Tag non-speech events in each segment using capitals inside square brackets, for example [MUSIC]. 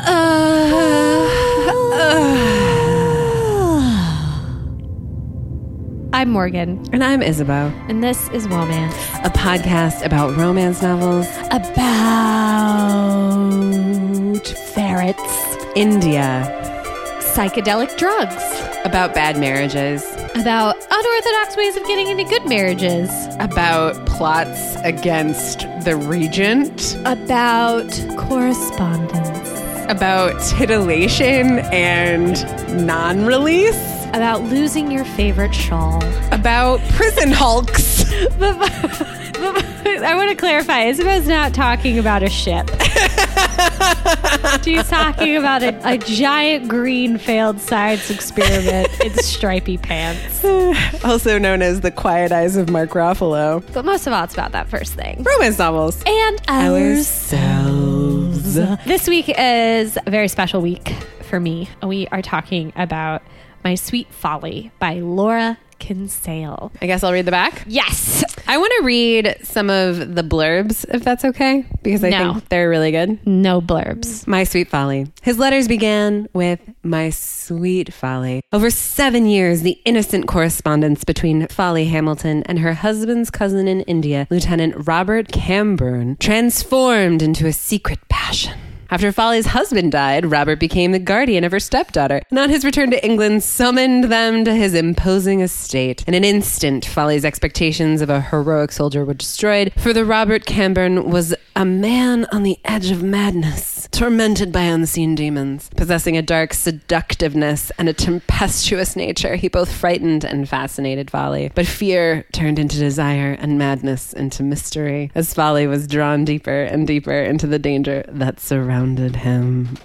Uh, uh. I'm Morgan, And I'm Isabeau, and this is Womance. a podcast about romance novels, About ferrets, India, psychedelic drugs, about bad marriages, about unorthodox ways of getting into good marriages, about plots against the regent, about correspondence, about titillation and non release, about losing your favorite shawl. about prison hulks. [LAUGHS] I want to clarify Isabeau's not talking about a ship. She's talking about a, a giant green failed science experiment in stripy pants. [LAUGHS] also known as The Quiet Eyes of Mark Ruffalo. But most of all, it's about that first thing. Romance novels. And Ourselves. This week is a very special week for me. We are talking about My Sweet Folly by Laura Kinsale. I guess I'll read the back. Yes. I want to read some of the blurbs, if that's okay, because I No. think they're really good. No blurbs. My Sweet Folly. His letters began with My Sweet Folly. Over seven years, the innocent correspondence between Folly Hamilton and her husband's cousin in India, Lieutenant Robert Camburn, transformed into a secret passion. After Folly's husband died, Robert became the guardian of her stepdaughter, and on his return to England, summoned them to his imposing estate. In an instant, Folly's expectations of a heroic soldier were destroyed, for the Robert Camburn was a man on the edge of madness, tormented by unseen demons. Possessing a dark seductiveness and a tempestuous nature, he both frightened and fascinated Folly. But fear turned into desire and madness into mystery, as Folly was drawn deeper and deeper into the danger that surrounded him.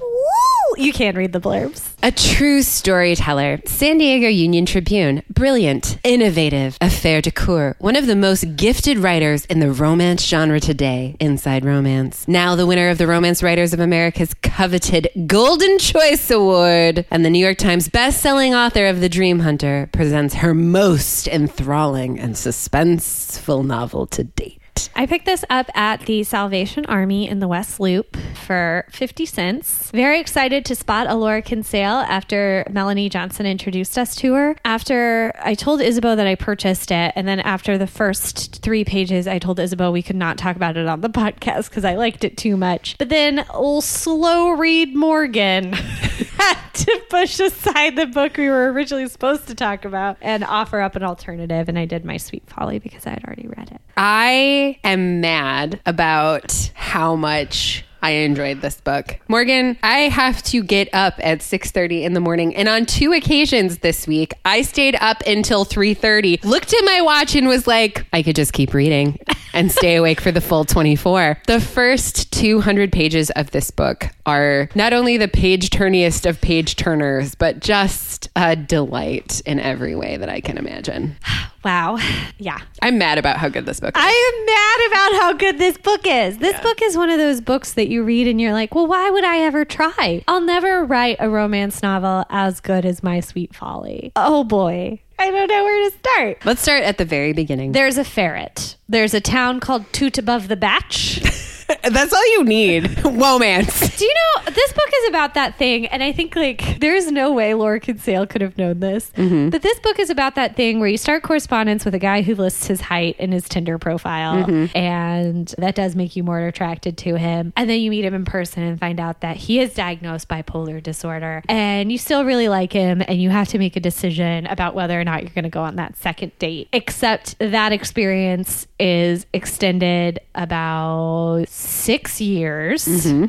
You can read the blurbs. A true storyteller, San Diego Union Tribune, brilliant, innovative, Affaire de Coeur, one of the most gifted writers in the romance genre today, Inside Romance. Now the winner of the Romance Writers of America's coveted Golden Choice Award, and the New York Times best-selling author of The Dream Hunter, presents her most enthralling and suspenseful novel to date. I picked this up at the Salvation Army in the West Loop for 50 cents. Very excited to spot a Kinsale after Melanie Johnson introduced us to her. After I told Isabeau that I purchased it, and then after the first three pages, I told Isabeau we could not talk about it on the podcast because I liked it too much. But then old slow read Morgan [LAUGHS] had to push aside the book we were originally supposed to talk about and offer up an alternative. And I did my sweet folly because I had already read it. I am mad about how much I enjoyed this book. Morgan, I have to get up at 6:30 in the morning and on two occasions this week I stayed up until 3:30. Looked at my watch and was like, I could just keep reading and stay awake for the full 24. The first 200 pages of this book are not only the page turniest of page turners, but just a delight in every way that I can imagine. [SIGHS] Wow. Yeah. I'm mad about how good this book is. I am mad about how good this book is. This book is one of those books that you read and you're like, well, why would I ever try? I'll never write a romance novel as good as My Sweet Folly. Oh boy. I don't know where to start. Let's start at the very beginning. There's a ferret. There's a town called Toot Above the Batch. [LAUGHS] [LAUGHS] That's all you need. [LAUGHS] Romance. Do you know this book is about that thing? And I think like there's no way Laura Kinsale could have known this. Mm-hmm. But this book is about that thing where you start correspondence with a guy who lists his height in his Tinder profile, mm-hmm. and that does make you more attracted to him. And then you meet him in person and find out that he is diagnosed bipolar disorder, and you still really like him, and you have to make a decision about whether or not you're going to go on that second date. Except that experience is extended about six years mm-hmm.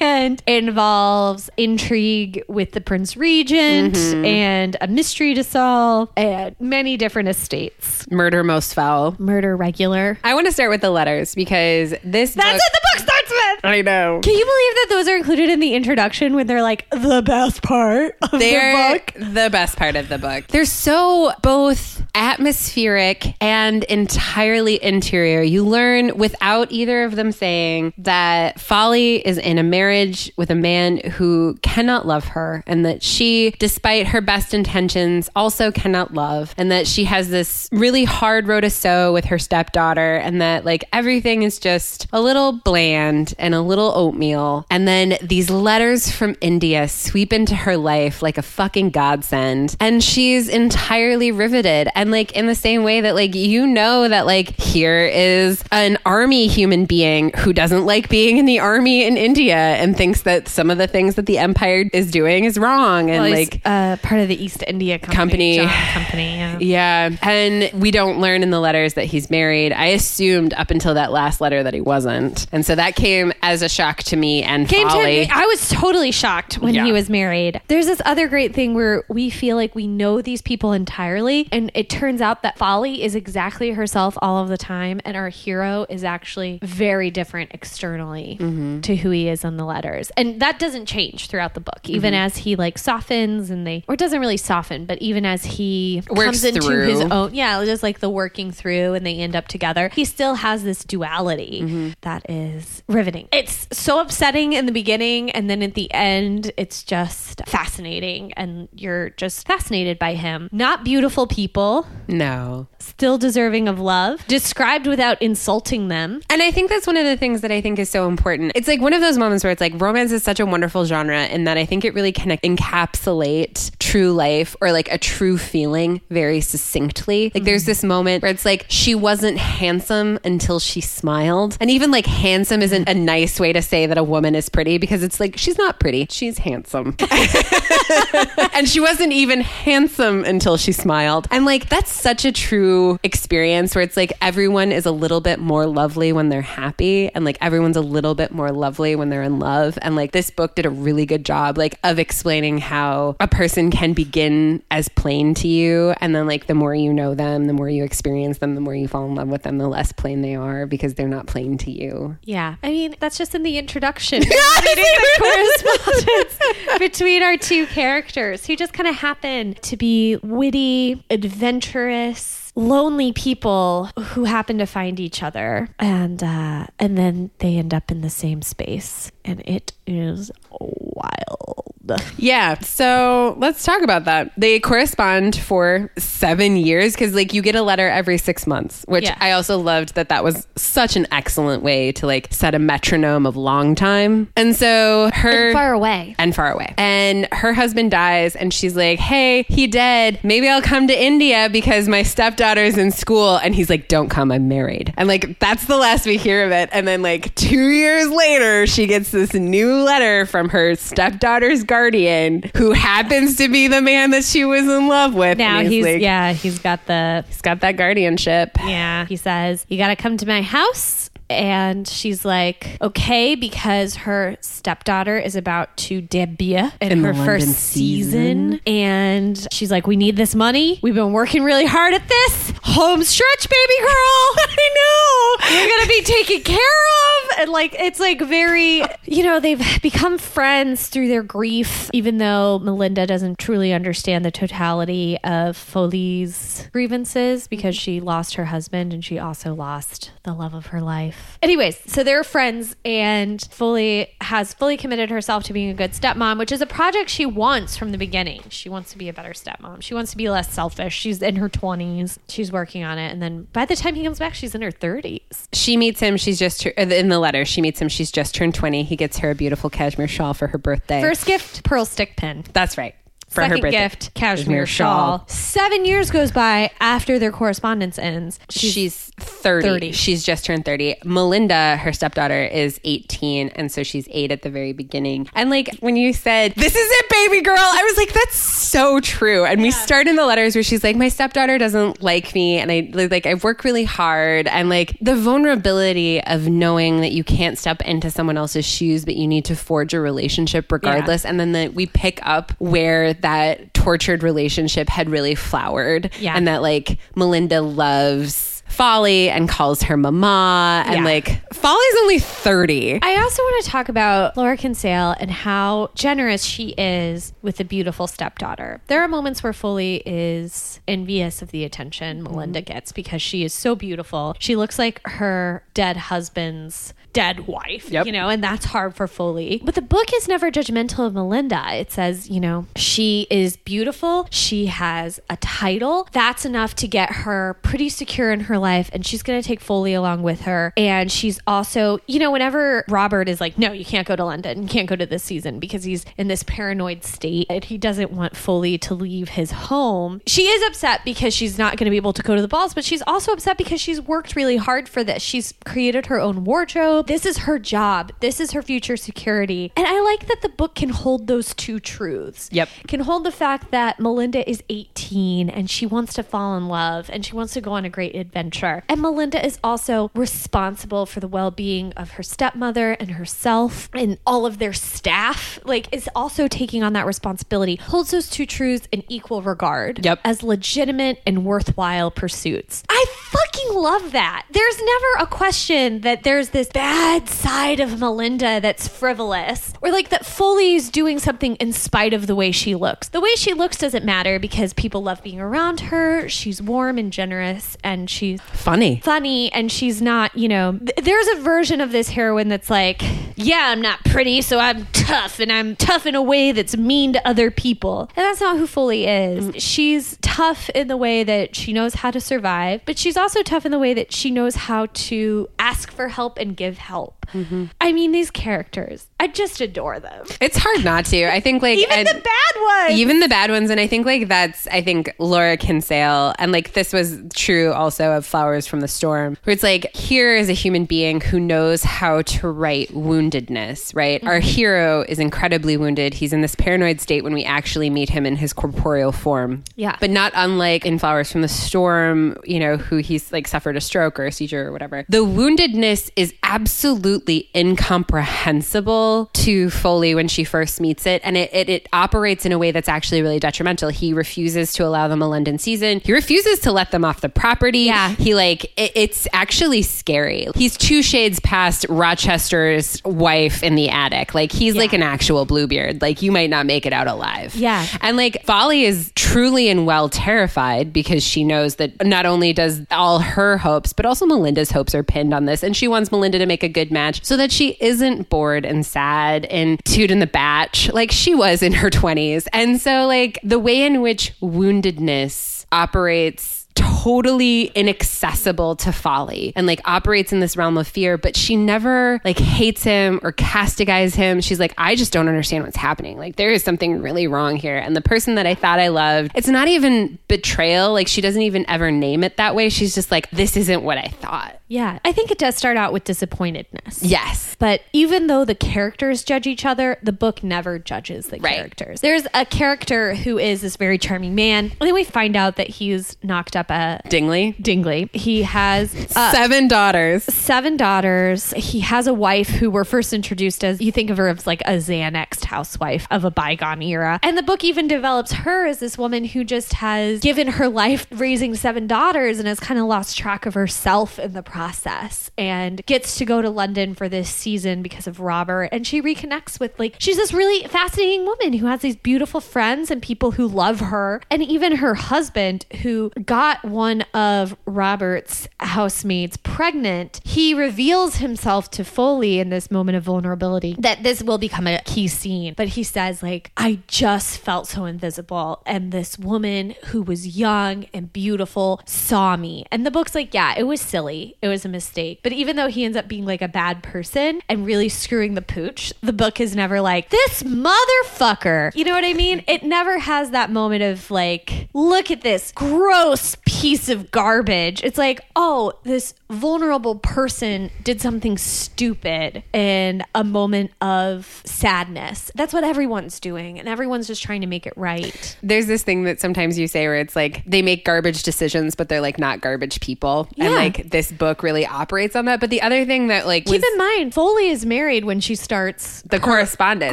[LAUGHS] and involves intrigue with the Prince Regent mm-hmm. and a mystery to solve and many different estates. Murder most foul. Murder regular. I want to start with the letters because this That's book, what the book starts. I know. Can you believe that those are included in the introduction when they're like the best part of They're the book? the best part of the book. They're so both atmospheric and entirely interior. You learn without either of them saying that Folly is in a marriage with a man who cannot love her and that she, despite her best intentions, also cannot love and that she has this really hard row to sew with her stepdaughter and that like everything is just a little bland and a little oatmeal. And then these letters from India sweep into her life like a fucking godsend. And she's entirely riveted. And like in the same way that like you know that like here is an army human being who doesn't like being in the army in India and thinks that some of the things that the empire is doing is wrong and Well, like uh, part of the East India Company. Company. Company. Yeah. yeah, and we don't learn in the letters that he's married. I assumed up until that last letter that he wasn't, and so that came as a shock to me and Came Folly. I was totally shocked when Yeah. he was married. There's this other great thing where we feel like we know these people entirely, and it turns out that Folly is exactly herself all of the time, and our hero is actually very different externally Mm-hmm. to who he is on the letters, and that doesn't change throughout the book, even Mm-hmm. as he like softens and they, or doesn't really soften, but even as he Works comes into through. his own, yeah, just like the working through, and they end up together. He still has this duality Mm-hmm. that is riveting. It's so upsetting in the beginning, and then at the end, it's just fascinating, and you're just fascinated by him. Not beautiful people, no. still deserving of love, described without insulting them. And I think that's one of the things that I think is so important. It's like one of those moments where it's like romance is such a wonderful genre in that I think it really can encapsulate true life or like a true feeling very succinctly. Like there's this moment where it's like she wasn't handsome until she smiled. And even like handsome isn't a nice way to say that a woman is pretty because it's like she's not pretty, she's handsome. [LAUGHS] and she wasn't even handsome until she smiled. And like that's such a true experience where it's like everyone is a little bit more lovely when they're happy and like everyone's a little bit more lovely when they're in love. And like this book did a really good job like of explaining how a person can begin as plain to you and then like the more you know them, the more you experience them, the more you fall in love with them, the less plain they are because they're not plain to you. Yeah. I mean, that's just in the introduction. [LAUGHS] Reading the correspondence between our two characters who just kind of happen to be witty, adventurous, lonely people who happen to find each other and uh and then they end up in the same space and it is wild. Yeah. So let's talk about that. They correspond for seven years because, like, you get a letter every six months, which Yeah. I also loved that that was such an excellent way to, like, set a metronome of long time. And so her. Far away. and far away. And her husband dies, and she's like, Hey, he dead. Maybe I'll come to India because my stepdaughter's in school. And he's like, Don't come, I'm married. And like, that's the last we hear of it. And then, like, two years later, she gets this new letter from her stepdaughter's guardian, who happens to be the man that she was in love with. Now And he's like, yeah, he's got the He's got that guardianship. Yeah. He says, You got to come to my house. And she's like, Okay, because her stepdaughter is about to debut in, In her first season. And she's like, We need this money. We've been working really hard at this. Home stretch, baby girl. [LAUGHS] I know. You're going to be taken care of. And like, it's like very, you know, they've become friends through their grief, even though Melinda doesn't truly understand the totality of Foley's grievances because she lost her husband and she also lost the love of her life. Anyways, so they're friends and Foley has fully committed herself to being a good stepmom, which is a project she wants from the beginning. She wants to be a better stepmom. She wants to be less selfish. She's in her 20s. She's working on it. And then by the time he comes back, she's in her 30s. She meets him. She's just, uh, in the letter, she meets him. She's just turned 20. He gets her a beautiful cashmere shawl for her birthday. First gift, pearl stick pin. That's right. For Second her birthday. gift, cashmere shawl. shawl. Seven years goes by after their correspondence ends. She's, 30. 30. She's just turned 30. Melinda, her stepdaughter, is 18. And so she's eight at the very beginning. And like when you said, This is it, baby girl, I was like, That's so true. And we start in the letters where she's like, My stepdaughter doesn't like me. And I like, I've worked really hard. And like the vulnerability of knowing that you can't step into someone else's shoes, but you need to forge a relationship regardless. And then that we pick up where that tortured relationship had really flowered. Yeah. And that like Melinda loves Folly and calls her mama. And Yeah. like, Folly's only 30. I also want to talk about Laura Kinsale and how generous she is with the beautiful stepdaughter. There are moments where Foley is envious of the attention mm-hmm. Melinda gets because she is so beautiful. She looks like her dead husband's dead wife, Yep. you know, and that's hard for Foley. But the book is never judgmental of Melinda. It says, you know, she is beautiful. She has a title. That's enough to get her pretty secure in her life. And she's going to take Foley along with her. And she's also, you know, whenever Robert is like, no, you can't go to London, you can't go to this season because he's in this paranoid state and he doesn't want Foley to leave his home. She is upset because she's not going to be able to go to the balls, but she's also upset because she's worked really hard for this. She's created her own wardrobe. This is her job. This is her future security. And I like that the book can hold those two truths. Yep. Can hold the fact that Melinda is 18 and she wants to fall in love and she wants to go on a great adventure. And Melinda is also responsible for the well-being of her stepmother and herself and all of their staff. Like is also taking on that responsibility. Holds those two truths in equal regard Yep. as legitimate and worthwhile pursuits. I fucking love that. There's never a question that there's this bad side of Melinda that's frivolous or like that Foley's doing something in spite of the way she looks. The way she looks doesn't matter because people love being around her. She's warm and generous and she's Funny. funny and she's not, you know, th- there's a version of this heroine that's like, yeah, I'm not pretty, so I'm tough and I'm tough in a way that's mean to other people. And that's not who Foley is. Mm. She's tough in the way that she knows how to survive, but she's also tough in the way that she knows how to ask for help and give help. Mm-hmm. I mean, these characters, I just adore them. It's hard not to. I think like Even and- the bad ones. even the bad ones and i think like that's i think laura kinsale and like this was true also of flowers from the storm where it's like here is a human being who knows how to write woundedness right? Our mm-hmm. hero is incredibly wounded. He's in this paranoid state when we actually meet him in his corporeal form. Yeah. but not unlike in flowers from the storm you know who he's like suffered a stroke or a seizure or whatever. The woundedness is absolutely incomprehensible to foley when she first meets it and it, it, it operates in a way that's actually really detrimental. He refuses to allow them a london season. He refuses to let them off the property. Yeah. He like it, it's actually scary he's two shades past rochester's wife in the attic like he's like an actual bluebeard like you might not make it out alive Yeah. and like Folly is truly and well terrified because she knows that not only does all her hopes, but also Melinda's hopes are pinned on this. And she wants Melinda to make a good match so that she isn't bored and sad and toot in the batch like she was in her 20s. And so, like, the way in which woundedness operates totally inaccessible to folly and like operates in this realm of fear but she never like hates him or castigates him she's like i just don't understand what's happening like there is something really wrong here and the person that i thought i loved it's not even betrayal like she doesn't even ever name it that way she's just like this isn't what i thought yeah. I think it does start out with disappointedness. yes But even though the characters judge each other, the book never judges the Right. characters. There's a character who is this very charming man. And then we find out that he's knocked up a dingley Dingley. He has uh, seven daughters seven daughters. He has a wife who were first introduced as you think of her as like a Xanaxed housewife of a bygone era. And the book even develops her as this woman who just has given her life raising seven daughters and has kind of lost track of herself in the process and gets to go to London for this season because of Robert. And she reconnects with like, she's this really fascinating woman who has these beautiful friends and people who love her. And even her husband, who got one of Robert's housemates pregnant, he reveals himself to Foley in this moment of vulnerability that this will become a key scene. But he says, like, I just felt so invisible. And this woman who was young and beautiful saw me. And the book's like, yeah, it was silly. It was a mistake. But even though he ends up being like a bad person and really screwing the pooch, the book is never like, this motherfucker. You know what I mean? It never has that moment of like, look at this gross piece of garbage. It's like, oh, this vulnerable person did something stupid in a moment of sadness. That's what everyone's doing. And everyone's just trying to make it right. there's this thing that sometimes you say where it's like they make garbage decisions but they're like not garbage people Yeah. and like this book really operates on that but the other thing that like was Keep in mind, Foley is married when she starts the correspondence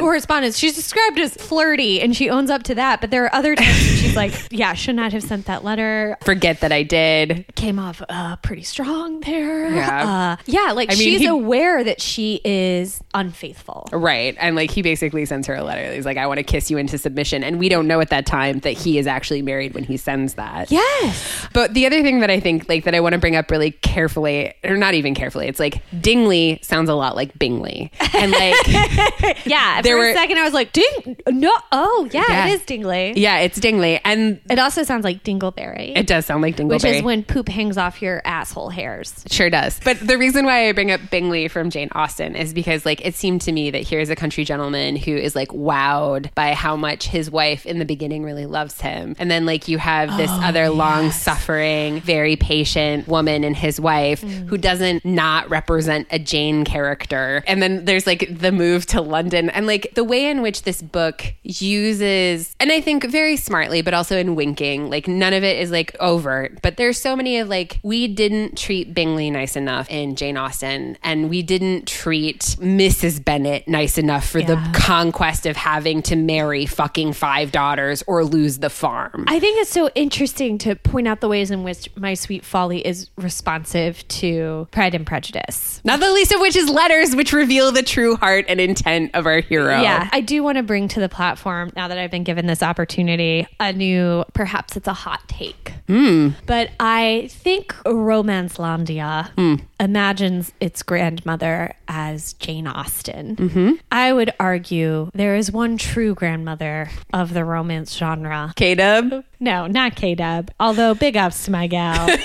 correspondence. She's described as flirty and she owns up to that. But there are other times when she's like, [LAUGHS] yeah, should not have sent that letter. for forget that I did. came off uh, pretty strong there. Yeah. Uh, yeah, like I mean, she's he- aware that she is unfaithful. Right. And like he basically sends her a letter. He's like, I want to kiss you into submission. And we don't know at that time that he is actually married when he sends that. Yes. But the other thing that I think like that I want to bring up really carefully, or not even carefully, it's like Dingley sounds a lot like Bingley. And like [LAUGHS] Yeah. There for were- a second, I was like, Ding. No. Oh, yeah, Yeah. it is Dingley. Yeah, it's Dingley. And It also sounds like Dingleberry, it does sound like Dingleberry. which is when poop hangs off your asshole hairs. It Sure does. But the reason why I bring up Bingley from Jane Austen is because like it seemed to me that here's a country gentleman who is like wowed by how much his wife in the beginning really loves him. And then like you have this oh, other long suffering, very patient woman and his wife mm. who doesn't not represent a Jane character. And then there's like the move to London and like the way in which this book uses and I think very smartly but also in winking, like none of it is like oh, overt, but there's so many of like we didn't treat Bingley nice enough in Jane Austen and we didn't treat Mrs. Bennet nice enough for the conquest of having to marry fucking five daughters or lose the farm. I think it's so interesting to point out the ways in which My Sweet Folly is responsive to Pride and Prejudice. Not the least of which is letters which reveal the true heart and intent of our hero. Yeah, I do want to bring to the platform now that I've been given this opportunity a new, perhaps it's a hot take. Hmm. But I think Romancelandia imagines its grandmother as Jane Austen. I would argue there is one true grandmother of the romance genre. K-Dub. No, not K Dub. Although big ups to my gal. [LAUGHS]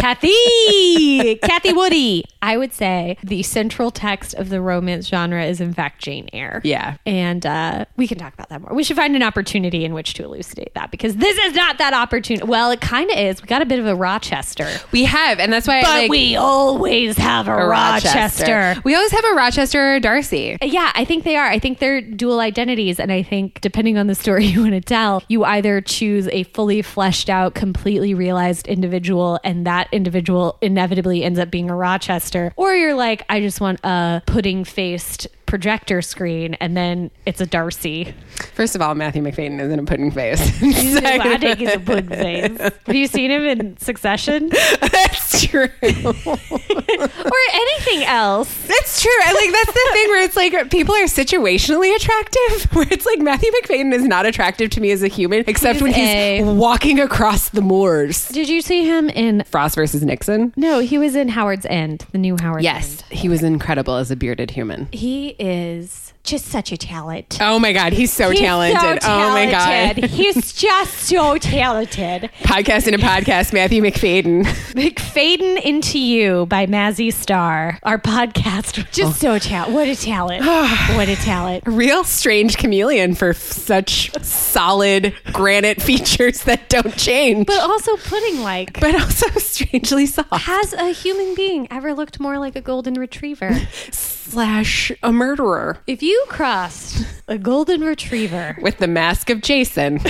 Kathy! Kathy Woody. I would say the central text of the romance genre is in fact Jane Eyre. Yeah. And uh, we can talk about that more. We should find an opportunity in which to elucidate that because this is not that opportunity. Well, it kind of is. We got a bit of a Rochester. We have, and that's why But like, we always have a, a Rochester. We always have a Rochester or a Darcy. Yeah, I think they are. I think they're dual identities. And I think depending on the story [LAUGHS] you want to tell, you either choose a fully fleshed out, completely realized individual, and that individual inevitably ends up being a Rochester, or you're like, I just want a pudding faced projector screen, and then it's a Darcy. First of all, Matthew Macfadyen isn't a pudding face. [LAUGHS] I [LAUGHS] think he's a pudding face. Have you seen him in Succession? [LAUGHS] That's true. or anything else? That's true. I like that's the thing where it's like people are situationally attractive. Where it's like Matthew Macfadyen is not attractive to me as a human, except He's when he's a- walking across the moors. Did you see him in? Frost versus Nixon. No, he was in Howard's End, the new Howard's Yes, End. he was incredible as a bearded human. He is just such a talent. Oh my god, he's so He's talented. so Oh my god. [LAUGHS] He's just so talented. Podcast in a podcast, Matthew Macfadyen. [LAUGHS] Macfadyen into You by Mazzy Star. Our podcast. [LAUGHS] Just so talent. What a talent. [SIGHS] what a talent. Real strange chameleon for such solid granite features that don't change. But also pudding like. but also strangely soft. Has a human being ever looked more like a golden retriever? Slash a murderer if you crossed a golden retriever, [LAUGHS] with the mask of Jason.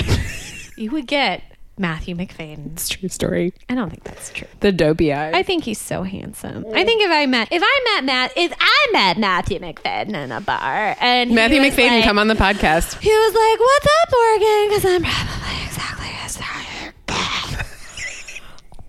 you would get Matthew Macfadyen. it's a true story. I don't think that's true. The dopey eye. I think he's so handsome. I think if I met if I met Matt if I met Matthew Macfadyen in a bar and he Matthew was Macfadyen, like- come on the podcast. He was like, "What's up, Morgan?" Because I'm probably exactly as tired.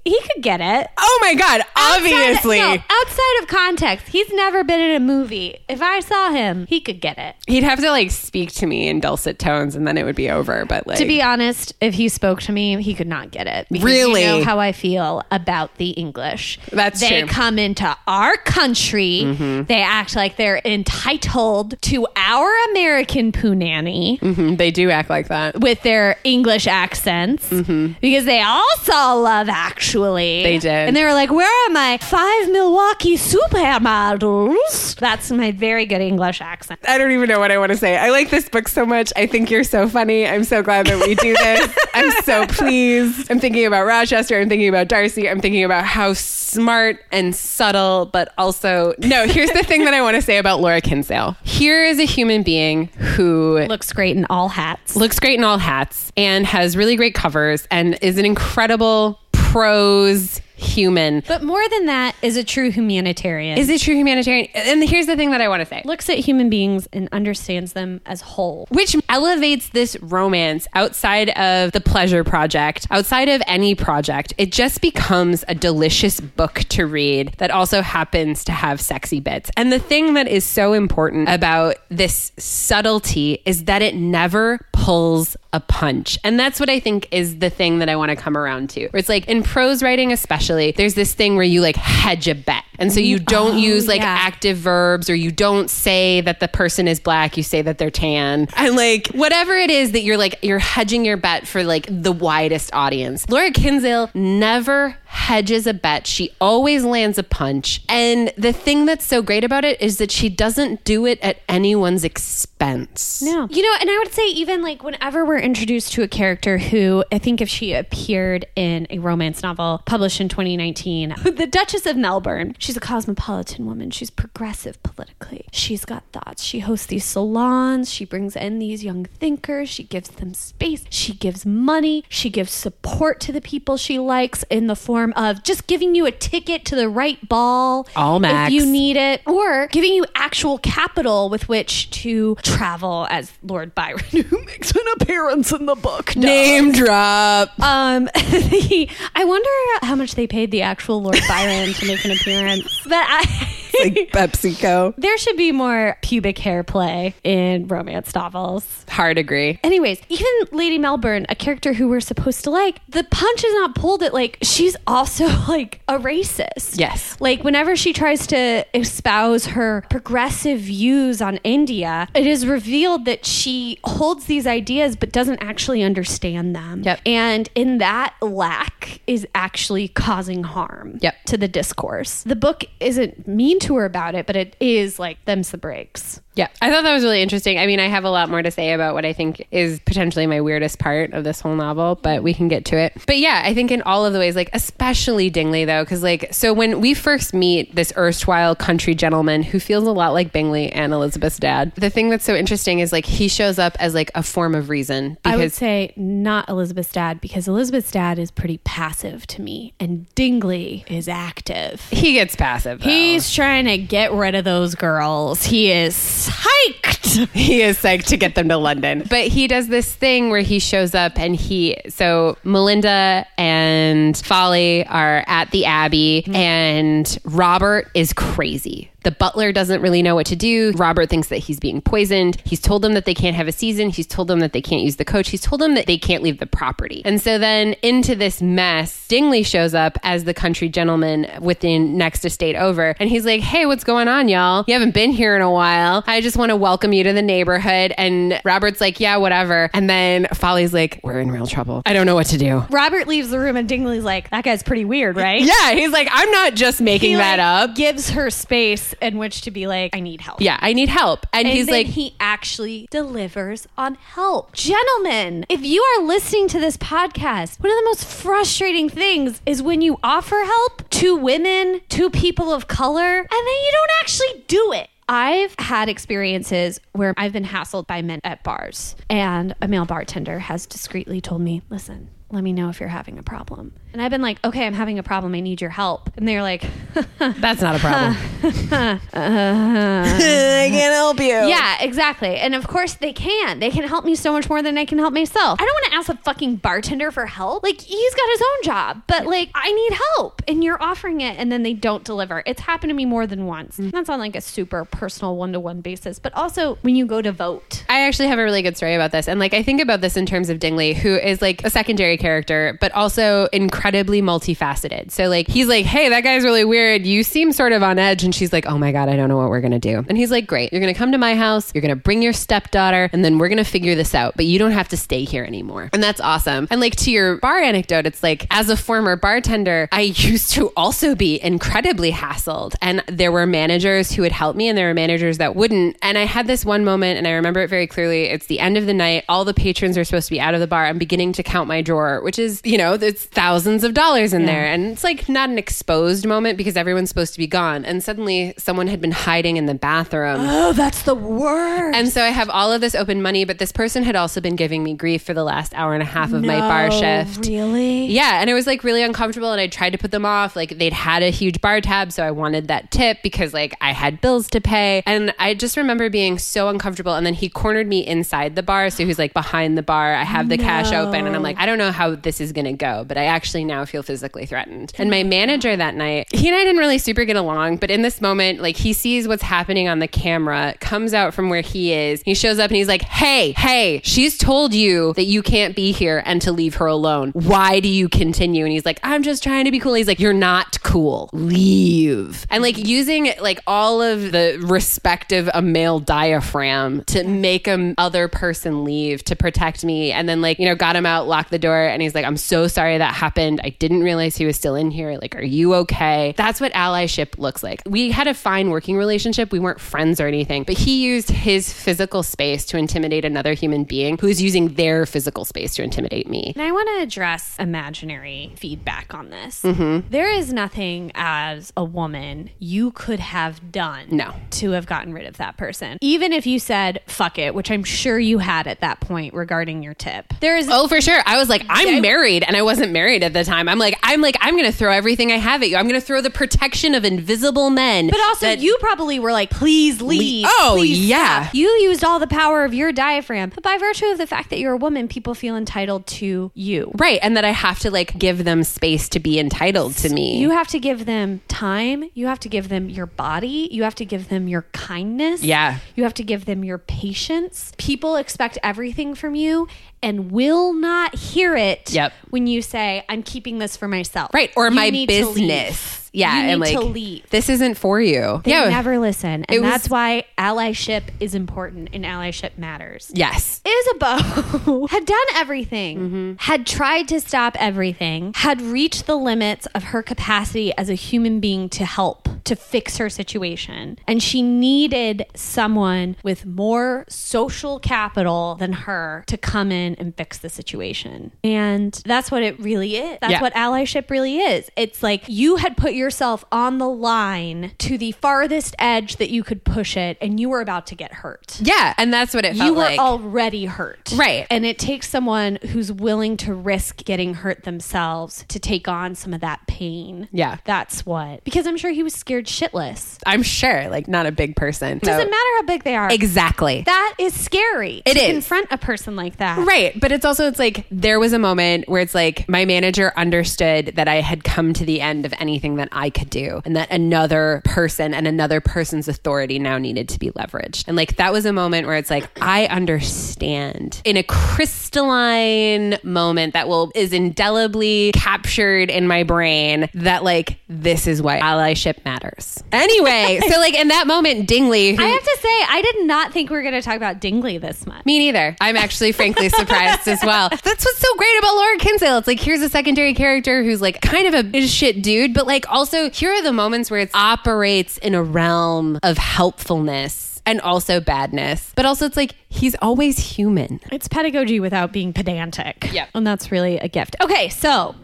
He could get it. Oh my god! Obviously, Outside, no, outside of context, he's never been in a movie. If I saw him, he could get it. he'd have to like speak to me in dulcet tones, and then it would be over. But like, To be honest, if he spoke to me, he could not get it. Because Really? You know how I feel about the English. That's they true. Mm-hmm. come into our country. They act like they're entitled to our American punani Mhm, they do act like that. with their English accents because they also love actually. They did. And they were like, Where are my five Milwaukee supermodels? That's my very good English accent. I don't even know what I want to say. I like this book so much. I think you're so funny. I'm so glad that we do this. [LAUGHS] I'm so pleased. I'm thinking about Rochester. I'm thinking about Darcy. I'm thinking about how smart and subtle, but also no. Here's the thing that I want to say about Laura Kinsale. Here is a human being who Looks great in all hats. looks great in all hats and has really great covers and is an incredible prose human. But more than that, is a true humanitarian. Is a true humanitarian. And here's the thing that I want to say. looks at human beings and understands them as whole. which elevates this romance outside of the pleasure project, outside of any project. It just becomes a delicious book to read that also happens to have sexy bits. And the thing that is so important about this subtlety is that it never pulls a punch. And that's what I think is the thing that I want to come around to. Where it's like in prose writing, especially, there's this thing where you like hedge a bet. And so you mm-hmm. don't oh, use like yeah. active verbs or you don't say that the person is black, you say that they're tan. And like whatever it is that you're like you're hedging your bet for like the widest audience. Laura Kinsale never hedges a bet. She always lands a punch. And the thing that's so great about it is that she doesn't do it at anyone's expense. No. You know, and I would say even like whenever we're introduced to a character who I think if she appeared in a romance novel published in 2019, [LAUGHS] the Duchess of Melbourne, she's a cosmopolitan woman. She's progressive politically. She's got thoughts. She hosts these salons. She brings in these young thinkers. She gives them space. She gives money. She gives support to the people she likes in the form of just giving you a ticket to the right ball. All max. If you need it, or giving you actual capital with which to travel, as Lord Byron, [LAUGHS] who makes an appearance in the book. does. Name drop. Um, [LAUGHS] the, I wonder how much they paid the actual Lord Byron to make an appearance. But I. Like [LAUGHS] PepsiCo. There should be more pubic hair play in romance novels. Hard agree. Anyways, even Lady Melbourne, a character who we're supposed to like, the punch is not pulled at like she's also [LAUGHS] like a racist. Yes. Like whenever she tries to espouse her progressive views on India, it is revealed that she holds these ideas but doesn't actually understand them. Yep. And in that lack is actually causing harm Yep. to the discourse. The book isn't mean to her about it, but it is like them's the breaks. Yeah, I thought that was really interesting. I mean, I have a lot more to say about what I think is potentially my weirdest part of this whole novel, but we can get to it. But yeah, I think in all of the ways, like especially Dingley though, because like so when we first meet this erstwhile country gentleman who feels a lot like Bingley and Elizabeth's dad, the thing that's so interesting is like he shows up as like a form of reason Because- I would say not Elizabeth's dad because Elizabeth's dad is pretty passive to me, and Dingley is active. he gets passive. Though. He's trying to get rid of those girls. He is psyched. [LAUGHS] he is psyched to get them to London. But he does this thing where he shows up and he so Melinda and Folly are at the Abbey mm-hmm. and Robert is crazy. The butler doesn't really know what to do. Robert thinks that he's being poisoned. He's told them that they can't have a season. He's told them that they can't use the coach. He's told them that they can't leave the property. And so then into this mess, Dingley shows up as the country gentleman within next estate over. And he's like, Hey, what's going on, y'all? You haven't been here in a while. I just want to welcome you to the neighborhood. And Robert's like, Yeah, whatever. And then Folly's like, We're in real trouble. I don't know what to do. Robert leaves the room, and Dingley's like, "That guy's pretty weird, right?" Yeah, he's like, I'm not just making He, that like, up. Gives her space in which to be like, "I need help." Yeah, I need help. And, And he's then like, he actually delivers on help. Gentlemen, if you are listening to this podcast, one of the most frustrating things is when you offer help to women, to people of color, and then you don't actually do it. I've had experiences where I've been hassled by men at bars, and a male bartender has discreetly told me, listen, let me know if you're having a problem. And I've been like, okay, I'm having a problem. I need your help. And they're like, [LAUGHS] That's not a problem. [LAUGHS] I can't help you. Yeah, exactly. And of course they can. They can help me so much more than I can help myself. I don't want to ask a fucking bartender for help. Like he's got his own job, but like I need help and you're offering it and then they don't deliver. It's happened to me more than once. Mm. That's on like a super personal one-to-one basis, but also when you go to vote. I actually have a really good story about this. And like I think about this in terms of Dingley, who is like a secondary character, but also incredibly multifaceted. So like he's like, Hey, that guy's really weird. You seem sort of on edge. And she's like, Oh my God, I don't know what we're gonna do. And he's like, Great, you're gonna come to my house, you're gonna bring your stepdaughter, and then we're gonna figure this out. But you don't have to stay here anymore. And that's awesome. And like to your bar anecdote, it's like as a former bartender, I [LAUGHS] used to also be incredibly hassled. And there were managers who would help me and there were managers that wouldn't. And I had this one moment and I remember it very clearly. It's the end of the night. All the patrons are supposed to be out of the bar. I'm beginning to count my drawer, which is, you know, it's thousands thousands of dollars in there. And it's like not an exposed moment because everyone's supposed to be gone. And suddenly someone had been hiding in the bathroom. Oh, that's the worst. And so I have all of this open money, but this person had also been giving me grief for the last hour and a half of my bar shift. Really? Yeah, and it was like really uncomfortable, and I tried to put them off. Like they'd had a huge bar tab, so I wanted that tip because like I had bills to pay, and I just remember being so uncomfortable. And then he cornered me inside the bar, so he's like behind the bar. I have the cash open, and I'm like, I don't know how this is gonna go, but I actually now feel physically threatened. And my manager that night, he and I didn't really super get along, but in this moment, like he sees what's happening on the camera, comes out from where he is, he shows up and he's like, Hey, hey, she's told you that you can't be here and to leave her alone. Why do you continue? And he's like, I'm just trying to be cool. He's like, You're not cool. Leave. And like using like all of the respective a male diaphragm to make a other person leave to protect me. And then like, you know, got him out, locked the door, and he's like, I'm so sorry that happened. I didn't realize he was still in here. Like, are you okay? That's what allyship looks like. We had a fine working relationship. We weren't friends or anything, but he used his physical space to intimidate another human being who is using their physical space to intimidate me. And I want to address imaginary feedback on this. Mm-hmm. There is nothing as a woman you could have done No. to have gotten rid of that person. Even if you said fuck it, which I'm sure you had at that point regarding your tip. There is Oh, for sure. I was like, I'm married, and I wasn't married at the time. I'm like, I'm like, I'm gonna throw everything I have at you. I'm gonna throw the protection of invisible men. But also, that- you probably were like, please leave. Oh, please yeah. stop." You used all the power of your diaphragm. But by virtue of the fact that you're a woman, people feel entitled to you. right, and that I have to like give them space to be entitled to me. You have to give them time. You have to give them your body. You have to give them your kindness. Yeah. You have to give them your patience. People expect everything from you and will not hear it Yep. when you say, I'm keeping this for myself. right, or You my need to leave. business. Yeah, You and like to leave. this isn't for you. They yeah, never listen. And was- that's why allyship is important and allyship matters. yes. Isabeau [LAUGHS] had done everything, Mm-hmm. had tried to stop everything, had reached the limits of her capacity as a human being to help, to fix her situation. And she needed someone with more social capital than her to come in and fix the situation. And that's what it really is. That's Yeah. what allyship really is. It's like you had put yourself on the line to the farthest edge that you could push it, and you were about to get hurt Yeah, and that's what it felt you were already hurt. Right. And it takes someone who's willing to risk getting hurt themselves to take on some of that pain. Yeah. That's what. Because I'm sure he was scared shitless. I'm sure, like not a big person. Doesn't So- matter how big they are. Exactly. that is scary. It to is. confront a person like that. Right. But it's also, it's like there was a moment where it's like my manager understood that I had come to the end of anything that I could do and that another person and another person's authority now needed to be leveraged. And like that was a moment where it's like, I understand in a crystalline moment that will, is indelibly captured in my brain that like this is why allyship matters. Anyway, [LAUGHS] so like in that moment, Dingley, who, I have to say, I did not think we were going to talk about Dingley this much. me neither. I'm actually frankly surprised as well. [LAUGHS] That's what's so great about Laura Kinsale. It's like here's a secondary character who's like kind of a shit dude, but like also here are the moments where it operates in a realm of helpfulness and also badness. But also it's like he's always human. It's pedagogy without being pedantic. Yep. And that's really a gift. Okay, so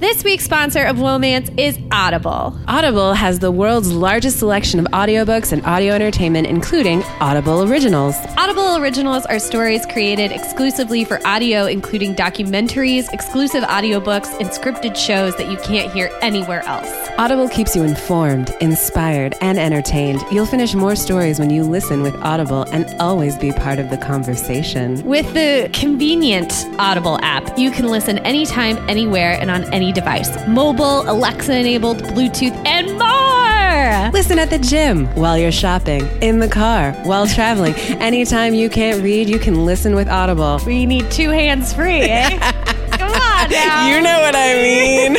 this week's sponsor of Womance is Audible. Audible has the world's largest selection of audiobooks and audio entertainment, including Audible Originals. Audible Originals are stories created exclusively for audio, including documentaries, exclusive audiobooks, and scripted shows that you can't hear anywhere else. Audible keeps you informed, inspired, and entertained. You'll finish more stories when you listen with Audible and always be part of the conversation. With the convenient Audible app, you can listen anytime, anywhere, and on any device mobile, Alexa enabled, Bluetooth, and more. Listen at the gym, while you're shopping, in the car, while traveling. Anytime you can't read, you can listen with Audible. We need two hands free, eh? [LAUGHS] Come on now. You know what I mean.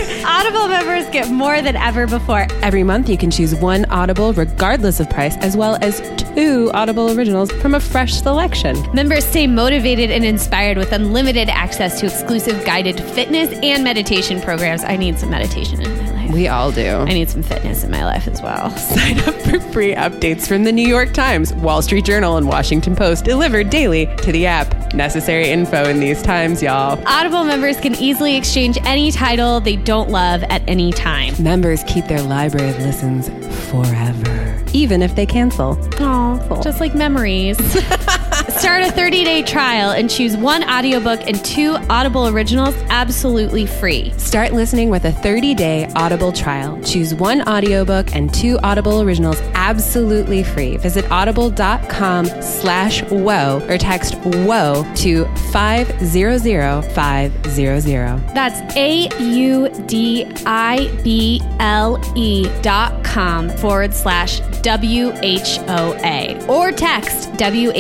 More than ever before. Every month, you can choose one Audible, regardless of price, as well as two Audible originals from a fresh selection. Members stay motivated and inspired with unlimited access to exclusive guided fitness and meditation programs. I need some meditation in life. We all do. I need some fitness in my life as well. [LAUGHS] Sign up for free updates from the New York Times, Wall Street Journal, and Washington Post delivered daily to the app. Necessary info in these times, y'all. Audible members can easily exchange any title they don't love at any time. Members keep their library of listens forever, even if they cancel. Oh, just like memories. [LAUGHS] Start a 30 day trial and choose one audiobook and two Audible originals absolutely free. Start listening with a 30-day Audible trial. Choose one audiobook and two Audible originals absolutely free. Visit audible.com slash woe or text woe to 500500. That's A U D I B L E dot com forward slash W H O A or text W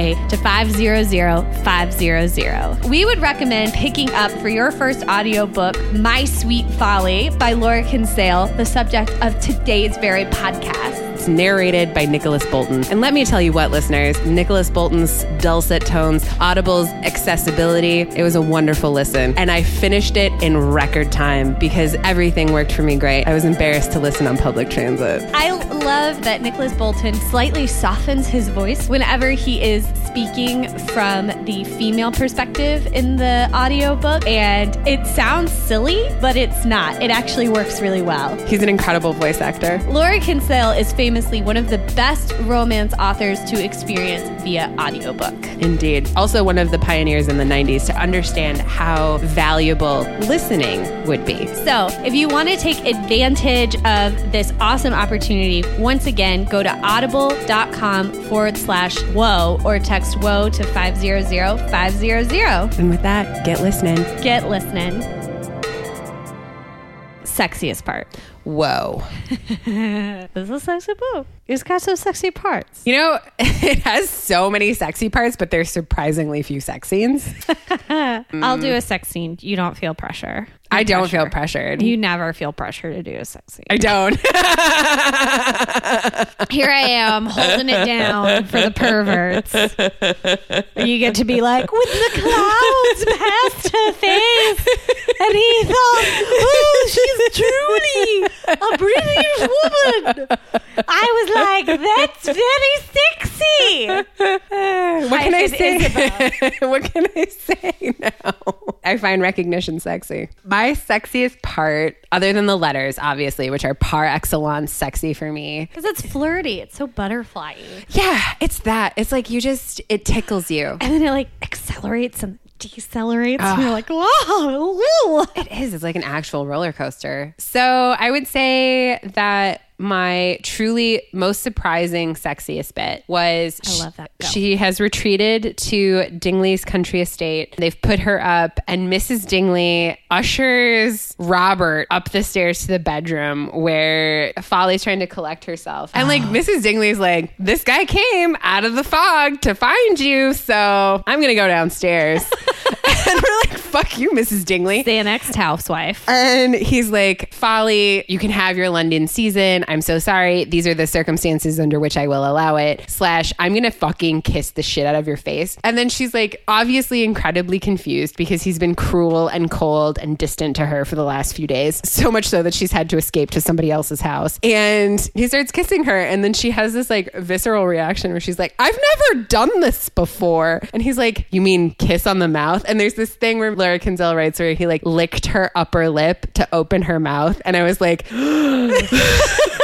A to 500 500. We would recommend picking up for your first audiobook My Sweet Folly by Laura Kinsale, the subject of today's very podcast. It's narrated by Nicholas Boulton. And let me tell you what, listeners, Nicholas Boulton's dulcet tones, Audible's accessibility, it was a wonderful listen. And I finished it in record time because everything worked for me great. I was embarrassed to listen on public transit. I love that Nicholas Boulton slightly softens his voice whenever he is speaking from the female perspective in the audiobook. And it sounds silly, but it's not. It actually works really well. He's an incredible voice actor. Laura Kinsale is famously one of the best romance authors to experience via audiobook. Indeed. Also, one of the pioneers in the 90s to understand how valuable listening would be. So, if you want to take advantage of this awesome opportunity, once again, go to audible.com forward slash whoa or text whoa to 500 500. And with that, get listening. Get listening. Sexiest part. Whoa. [LAUGHS] This is a sexy book. It's got some sexy parts. You know, [LAUGHS] it has so many sexy parts, but there's surprisingly few sex scenes. [LAUGHS] I'll do a sex scene. You don't feel pressure. I don't feel pressured. You never feel pressure to do a sex scene. I don't. Here I am holding it down for the perverts. You get to be like, with the clouds past her face. And he thought, oh, she's truly a British woman. I was like, that's very sexy. what can I Hyphen say? [LAUGHS] what can I say now? I find recognition sexy. My sexiest part, other than the letters, obviously, which are par excellence sexy for me. Because it's flirty. It's so butterfly Yeah, it's that. It's like you just, it tickles you. And then it like accelerates and decelerates. And you're like, whoa, It is. It's like an actual roller coaster. So I would say that my truly most surprising, sexiest bit was I love that. Go. She has retreated to Dingley's country estate. They've put her up, and Mrs. Dingley ushers Robert up the stairs to the bedroom where Folly's trying to collect herself. And like oh. Mrs. Dingley's like, This guy came out of the fog to find you, so I'm gonna go downstairs. [LAUGHS] [LAUGHS] and we're like, Fuck you, Mrs. Dingley. the next housewife. And he's like, Folly, you can have your London season. I'm so sorry. These are the circumstances under which I will allow it. Slash, I'm going to fucking kiss the shit out of your face. And then she's like, obviously incredibly confused because he's been cruel and cold and distant to her for the last few days. So much so that she's had to escape to somebody else's house. And he starts kissing her. And then she has this like visceral reaction where she's like, I've never done this before. And he's like, You mean kiss on the mouth? And there's this thing where Laura Kinsale writes where he like licked her upper lip to open her mouth. And I was like, [GASPS] [LAUGHS]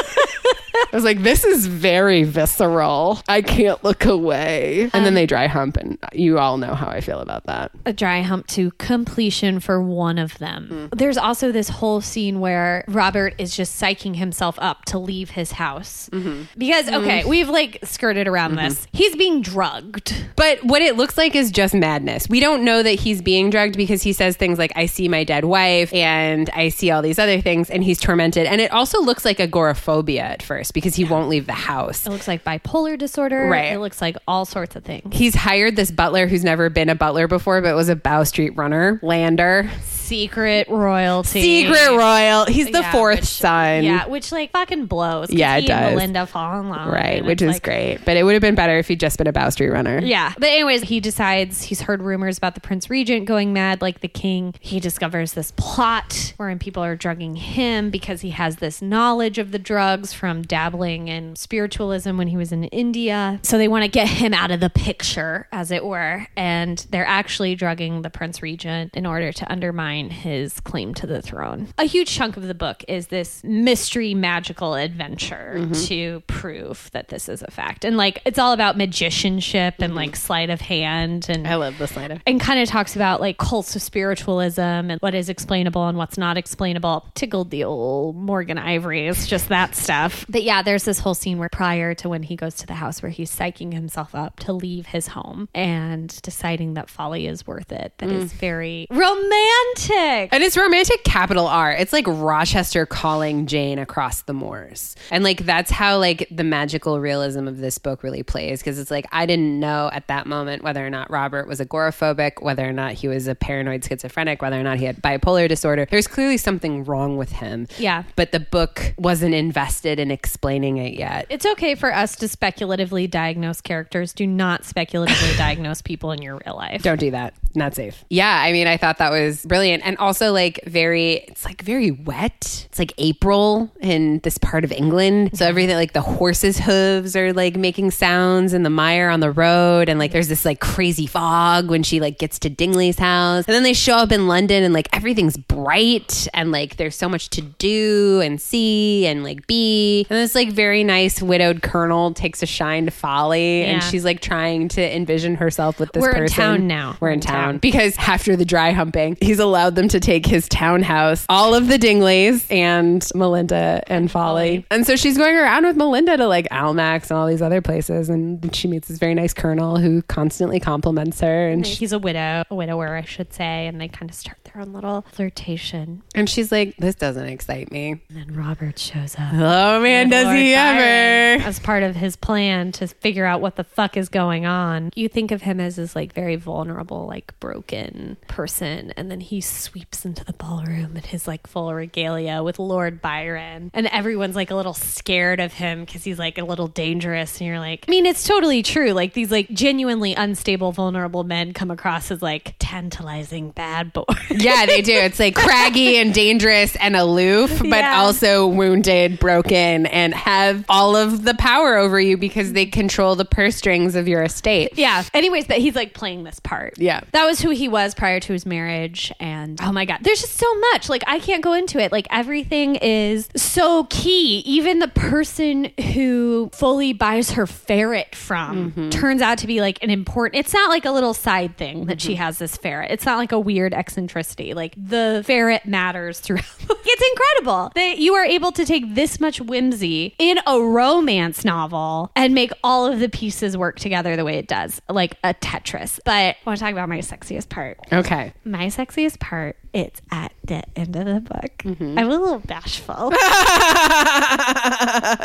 I was like, this is very visceral. I can't look away. And then um, they dry hump, and you all know how I feel about that. a dry hump to completion for one of them. Mm. There's also this whole scene where Robert is just psyching himself up to leave his house. Mm-hmm. Because, mm-hmm. okay, we've like skirted around mm-hmm. this. He's being drugged. But what it looks like is just madness. We don't know that he's being drugged because he says things like, I see my dead wife and I see all these other things, and he's tormented. And it also looks like agoraphobia at first because he won't leave the house. It looks like bipolar disorder. Right. It looks like all sorts of things. He's hired this butler who's never been a butler before, but was a Bow Street runner, Lander. Secret royalty. Secret royal. He's the Yeah, fourth which- son. Yeah, which like fucking blows. 'cause Yeah, it he and does. Melinda fall in love. Right, and which it's is like- great. But it would have been better if he'd just been a Bow Street runner. Yeah. But anyways, he decides he's heard rumors about the Prince Regent going mad like the king. He discovers this plot wherein people are drugging him because he has this knowledge of the drugs from dabbling in spiritualism when he was in India. So they want to get him out of the picture, as it were. And they're actually drugging the Prince Regent in order to undermine his claim to the throne. A huge chunk of the book is this mystery magical adventure mm-hmm. to prove that this is a fact. And like it's all about magicianship and mm-hmm. like sleight of hand and I love this later. and kind of talks about like cults of spiritualism and what is explainable and what's not explainable. Tickled the old Morgan Ivory. It's just that stuff. But yeah, there's this whole scene where prior to when he goes to the house where he's psyching himself up to leave his home and deciding that folly is worth it. That is mm. very romantic. And it's romantic capital R. It's like Rochester calling Jane across the moors. And like that's how like the magical realism of this book really plays because it's like I didn't know at that moment whether or not Robert was agoraphobic, whether or not he was a paranoid schizophrenic, whether or not he had bipolar disorder. There's clearly something wrong with him. Yeah. But the book wasn't invested in explaining it yet. It's okay for us to speculatively diagnose characters. Do not speculatively [LAUGHS] diagnose people in your real life. Don't do that. Not safe. Yeah, I mean, I thought that was brilliant. And also, like, very, it's like very wet. It's like April in this part of England. So, everything, like, the horses' hooves are like making sounds in the mire on the road. And, like, there's this like crazy fog when she, like, gets to Dingley's house. And then they show up in London and, like, everything's bright and, like, there's so much to do and see and, like, be. And this, like, very nice widowed colonel takes a shine to folly. And she's, like, trying to envision herself with this We're in person. town now. We're in town because after the dry humping, he's allowed them to take his townhouse, all of the Dingleys and Melinda and Folly. And so she's going around with Melinda to like Almack's and all these other places. And she meets this very nice colonel who constantly compliments her. And, she, He's a widow, a widower, I should say, and they kind of start their own little flirtation. and she's like, This doesn't excite me. And then Robert shows up. Oh man, does Lord he Byron, ever? As part of his plan to figure out what the fuck is going on. You think of him as this like very vulnerable, like broken person, and then he sweeps into the ballroom in his like full regalia with Lord Byron, and everyone's like a little scared of him because he's like a little dangerous. And you're like, I mean, it's totally true. Like these like genuinely unstable, vulnerable men come across as like tantalizing bad boys. [LAUGHS] Yeah, they do. It's like craggy and dangerous and aloof, but Yeah. also wounded, broken, and have all of the power over you because they control the purse strings of your estate. Yeah. Anyways, that he's like playing this part. Yeah. That was who he was prior to his marriage. And oh my God, there's just so much. Like, I can't go into it. Like, everything is so key. Even the person who fully buys her ferret from mm-hmm. turns out to be like an important, it's not like a little side thing that she mm-hmm. has this ferret. It's not like a weird eccentricity. Like, the ferret matters throughout. it's incredible that you are able to take this much whimsy in a romance novel and make all of the pieces work together the way it does, like a Tetris. But I want to talk about my sexiest part. Okay. My sexiest part, it's at the end of the book. Mm-hmm. I'm a little bashful. [LAUGHS]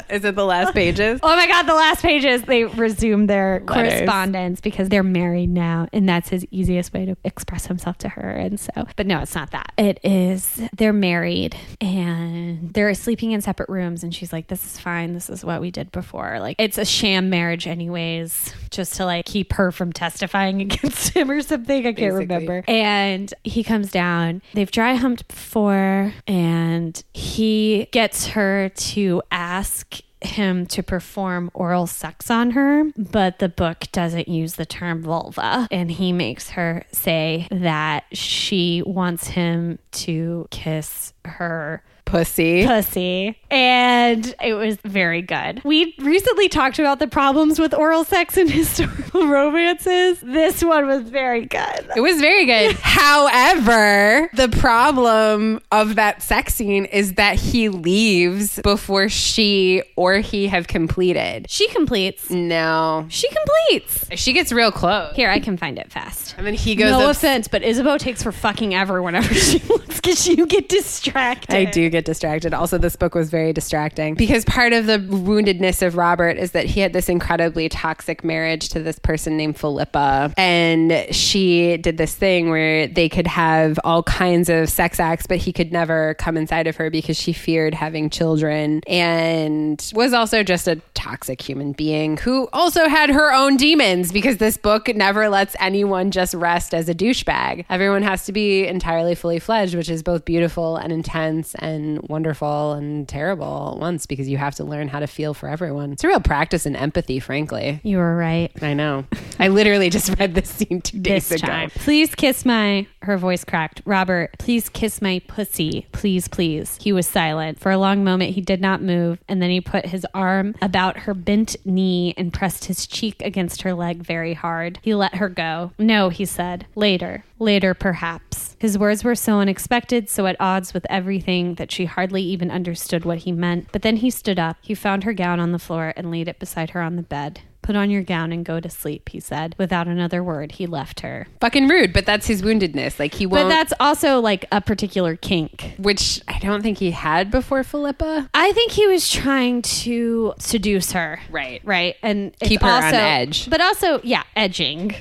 Is it the last [LAUGHS] pages? Oh my god, the last pages they resume their Letters. correspondence because they're married now and that's his easiest way to express himself to her and so but no, it's not that. It is they're married and they're sleeping in separate rooms and she's like this is fine. This is what we did before. Like it's a sham marriage anyways just to like keep her from testifying [LAUGHS] against him or something. I can't Basically. remember. And he comes down. They've dry humped before and he gets her to ask him to perform oral sex on her, but the book doesn't use the term vulva. And he makes her say that she wants him to kiss her Pussy. pussy. And it was very good. We recently talked about the problems with oral sex in [LAUGHS] historical romances. This one was very good. It was very good. [LAUGHS] However, the problem of that sex scene is that he leaves before she or he have completed. She completes. No. She completes. She gets real close. Here, I can find it fast. And then he goes no up- offense, but Isabeau takes for fucking ever whenever [LAUGHS] she looks because you get distracted. I do get get distracted. Also, this book was very distracting because part of the woundedness of Robert is that he had this incredibly toxic marriage to this person named Philippa. And she did this thing where they could have all kinds of sex acts, but he could never come inside of her because she feared having children and was also just a toxic human being who also had her own demons because this book never lets anyone just rest as a douchebag. Everyone has to be entirely fully fledged, which is both beautiful and intense and wonderful and terrible at once because you have to learn how to feel for everyone. It's a real practice in empathy, frankly. You were right. I know. I literally just [LAUGHS] read this scene two days This ago. time. Please kiss my. Her voice cracked. Robert, please kiss my pussy. Please, please. He was silent. For a long moment, he did not move, and then he put his arm about her bent knee and pressed his cheek against her leg very hard. He let her go. No, he said. Later. Later, perhaps. His words were so unexpected, so at odds with everything that she hardly even understood what he meant. But then he stood up. He found her gown on the floor and laid it beside her on the bed. Put on your gown and go to sleep, he said. Without another word, he left her. Fucking rude, but that's his woundedness. Like he won't But that's also like a particular kink. which I don't think he had before Philippa. I think he was trying to seduce her. Right. Right. And Keep her on also, edge. But also, yeah, edging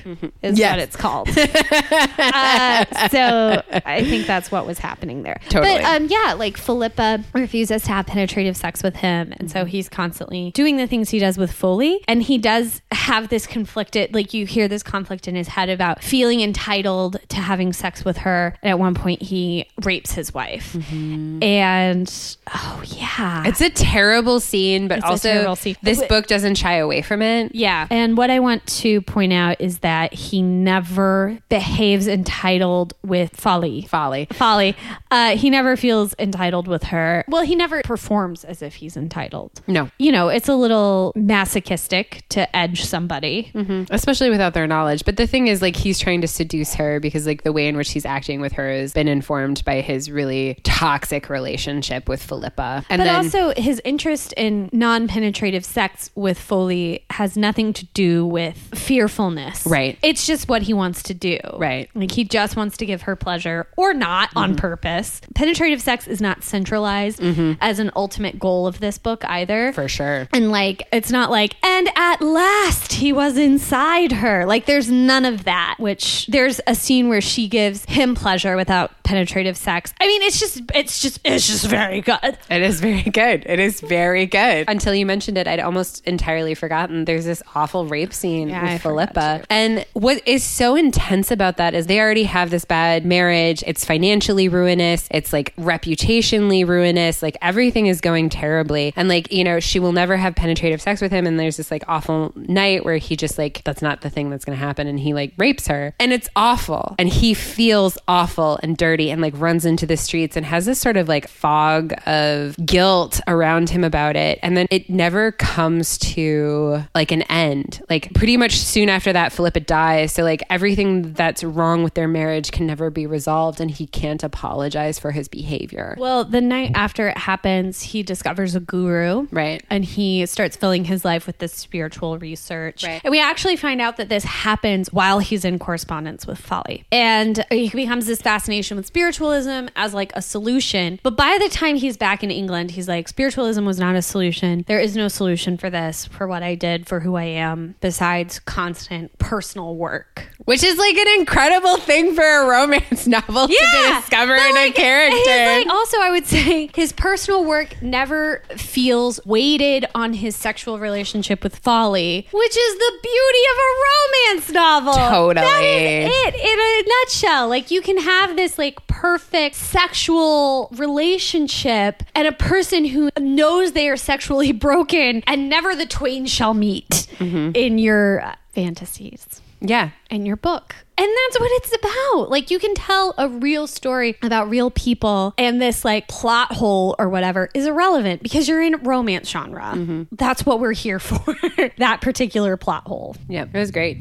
is Yes. what it's called. [LAUGHS] uh, so I think that's what was happening there. Totally. But um, yeah, like Philippa refuses to have penetrative sex with him. And Mm-hmm. so he's constantly doing the things he does with Folly. And he does have this conflicted, like you hear this conflict in his head about feeling entitled to having sex with her. And at one point, he rapes his wife. And oh, yeah. It's a terrible scene, but It's also scene. this book doesn't shy away from it. Yeah. And what I want to point out is that he never behaves entitled with Folly. Folly. Folly. Uh, he never feels entitled with her. Well, he never performs as if he's entitled. No. You know, it's a little masochistic to edge somebody. Especially without their knowledge. But the thing is, like, he's trying to seduce her because, like, the way in which he's acting with her has been informed by his really toxic relationship with Philippa. And But then, also, his interest in non penetrative sex with Folly has nothing to do with fearfulness. Right. It's just what he wants to do. Right. Mm-hmm. Like he just wants to give her pleasure or not on purpose. Penetrative sex is not centralized as an ultimate goal of this book either. for sure. and like, it's not like, and at last he was inside her. Like, there's none of that, which there's a scene where she gives him pleasure without penetrative sex. I mean, it's just, it's just, it's just very good. It is very good. It is very good. Until you mentioned it, I'd almost entirely forgotten. There's this awful rape scene Yeah, with forgot Philippa. And what is so intense about that is they already have this bad marriage. It's financially ruinous. It's like reputationally ruinous. Like everything is going terribly. And like, you know, she will never have penetrative sex with him. And there's this like awful night where he just like, that's not the thing that's going to happen. And he like rapes her. And it's awful. And he feels awful and dirty and like runs into the streets and has this sort of like fog of guilt around him about it. And then it never comes to like an end. Like pretty much soon after that, Philippa dies. So like everything that's wrong with their marriage can never be resolved and he can't apologize for his behavior. Well, the night after it happens, he discovers a guru. Right. And he starts filling his life with this spiritual research. Right. And we actually find out that this happens while he's in correspondence with Folly. And he becomes this fascination with spiritualism as like a solution. But by the time he's back in England, he's like, spiritualism was not a solution. There is no solution for this, for what I did, for who I am, besides constant personal work. Which is like an incredible thing for a romance [LAUGHS] novel to discover in like, a character. like, also, I would say his personal work never feels weighted on his sexual relationship with Folly, which is the beauty of a romance novel. Totally. That is it in a nutshell. Like you can have this like perfect sexual relationship and a person who knows they are sexually [LAUGHS] broken and never the twain shall meet Mm-hmm. in your uh, fantasies yeah. in your book. And that's what it's about. Like you can tell a real story about real people and this like plot hole or whatever is irrelevant because you're in romance genre. Mm-hmm. That's what we're here [LAUGHS] for. that particular plot hole. Yeah, it was great.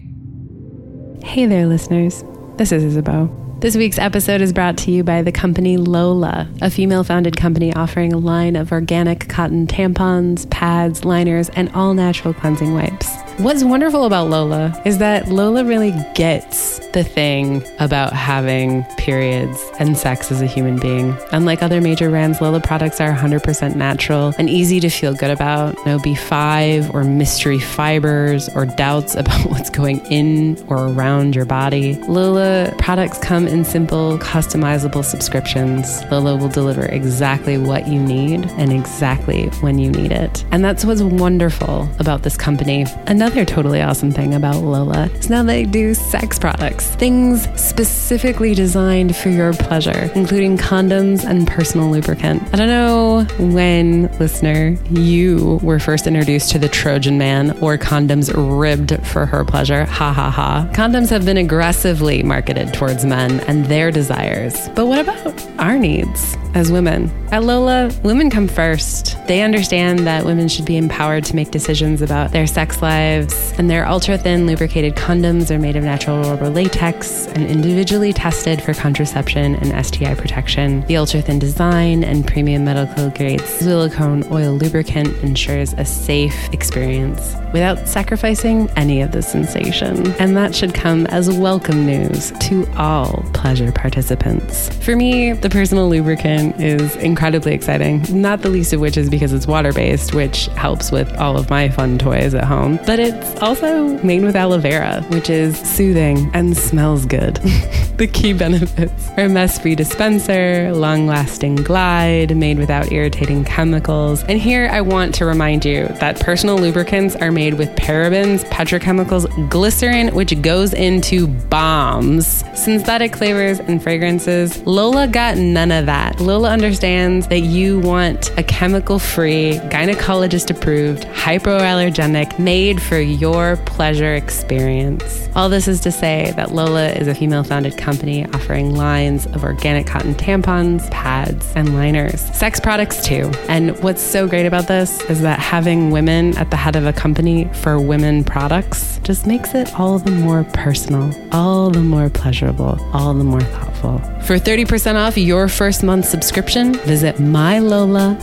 Hey there, listeners. This is Isabeau. This week's episode is brought to you by the company Lola, a female founded company offering a line of organic cotton tampons, pads, liners, and all natural cleansing wipes. What's wonderful about Lola is that Lola really gets the thing about having periods and sex as a human being. Unlike other major brands, Lola products are 100% natural and easy to feel good about. No B5 or mystery fibers or doubts [LAUGHS] about what's going in or around your body. Lola products come in simple, customizable subscriptions. Lola will deliver exactly what you need and exactly when you need it. And that's what's wonderful about this company. Another totally awesome thing about Lola is now they do sex products, things specifically designed for your pleasure, including condoms and personal lubricant. I don't know when, listener, you were first introduced to the Trojan man or condoms ribbed for her pleasure. Ha ha ha. Condoms have been aggressively marketed towards men and their desires. But what about our needs as women? At Lola, women come first. They understand that women should be empowered to make decisions about their sex lives, and their ultra thin lubricated condoms are made of natural rubber latex and individually tested for contraception and STI protection. The ultra thin design and premium medical grade silicone oil lubricant ensures a safe experience without sacrificing any of the sensation. And that should come as welcome news to all pleasure participants. For me, the personal lubricant is incredibly exciting, not the least of which is because it's water based, which helps with all of my fun toys at home. But it's also made with aloe vera, which is soothing and smells good. [LAUGHS] the key benefits are mess free dispenser, long lasting glide, made without irritating chemicals. And here I want to remind you that personal lubricants are made with parabens, petrochemicals, glycerin, which goes into bombs, synthetic flavors, and fragrances. Lola got none of that. Lola understands that you want a chemical free, gynecologist approved, hypoallergenic, made for your pleasure experience. All this is to say that Lola is a female founded company offering lines of organic cotton tampons, pads, and liners. Sex products too. And what's so great about this is that having women at the head of a company for women products just makes it all the more personal, all the more pleasurable, all the more thoughtful. For 30% off your first month subscription, visit mylola.com.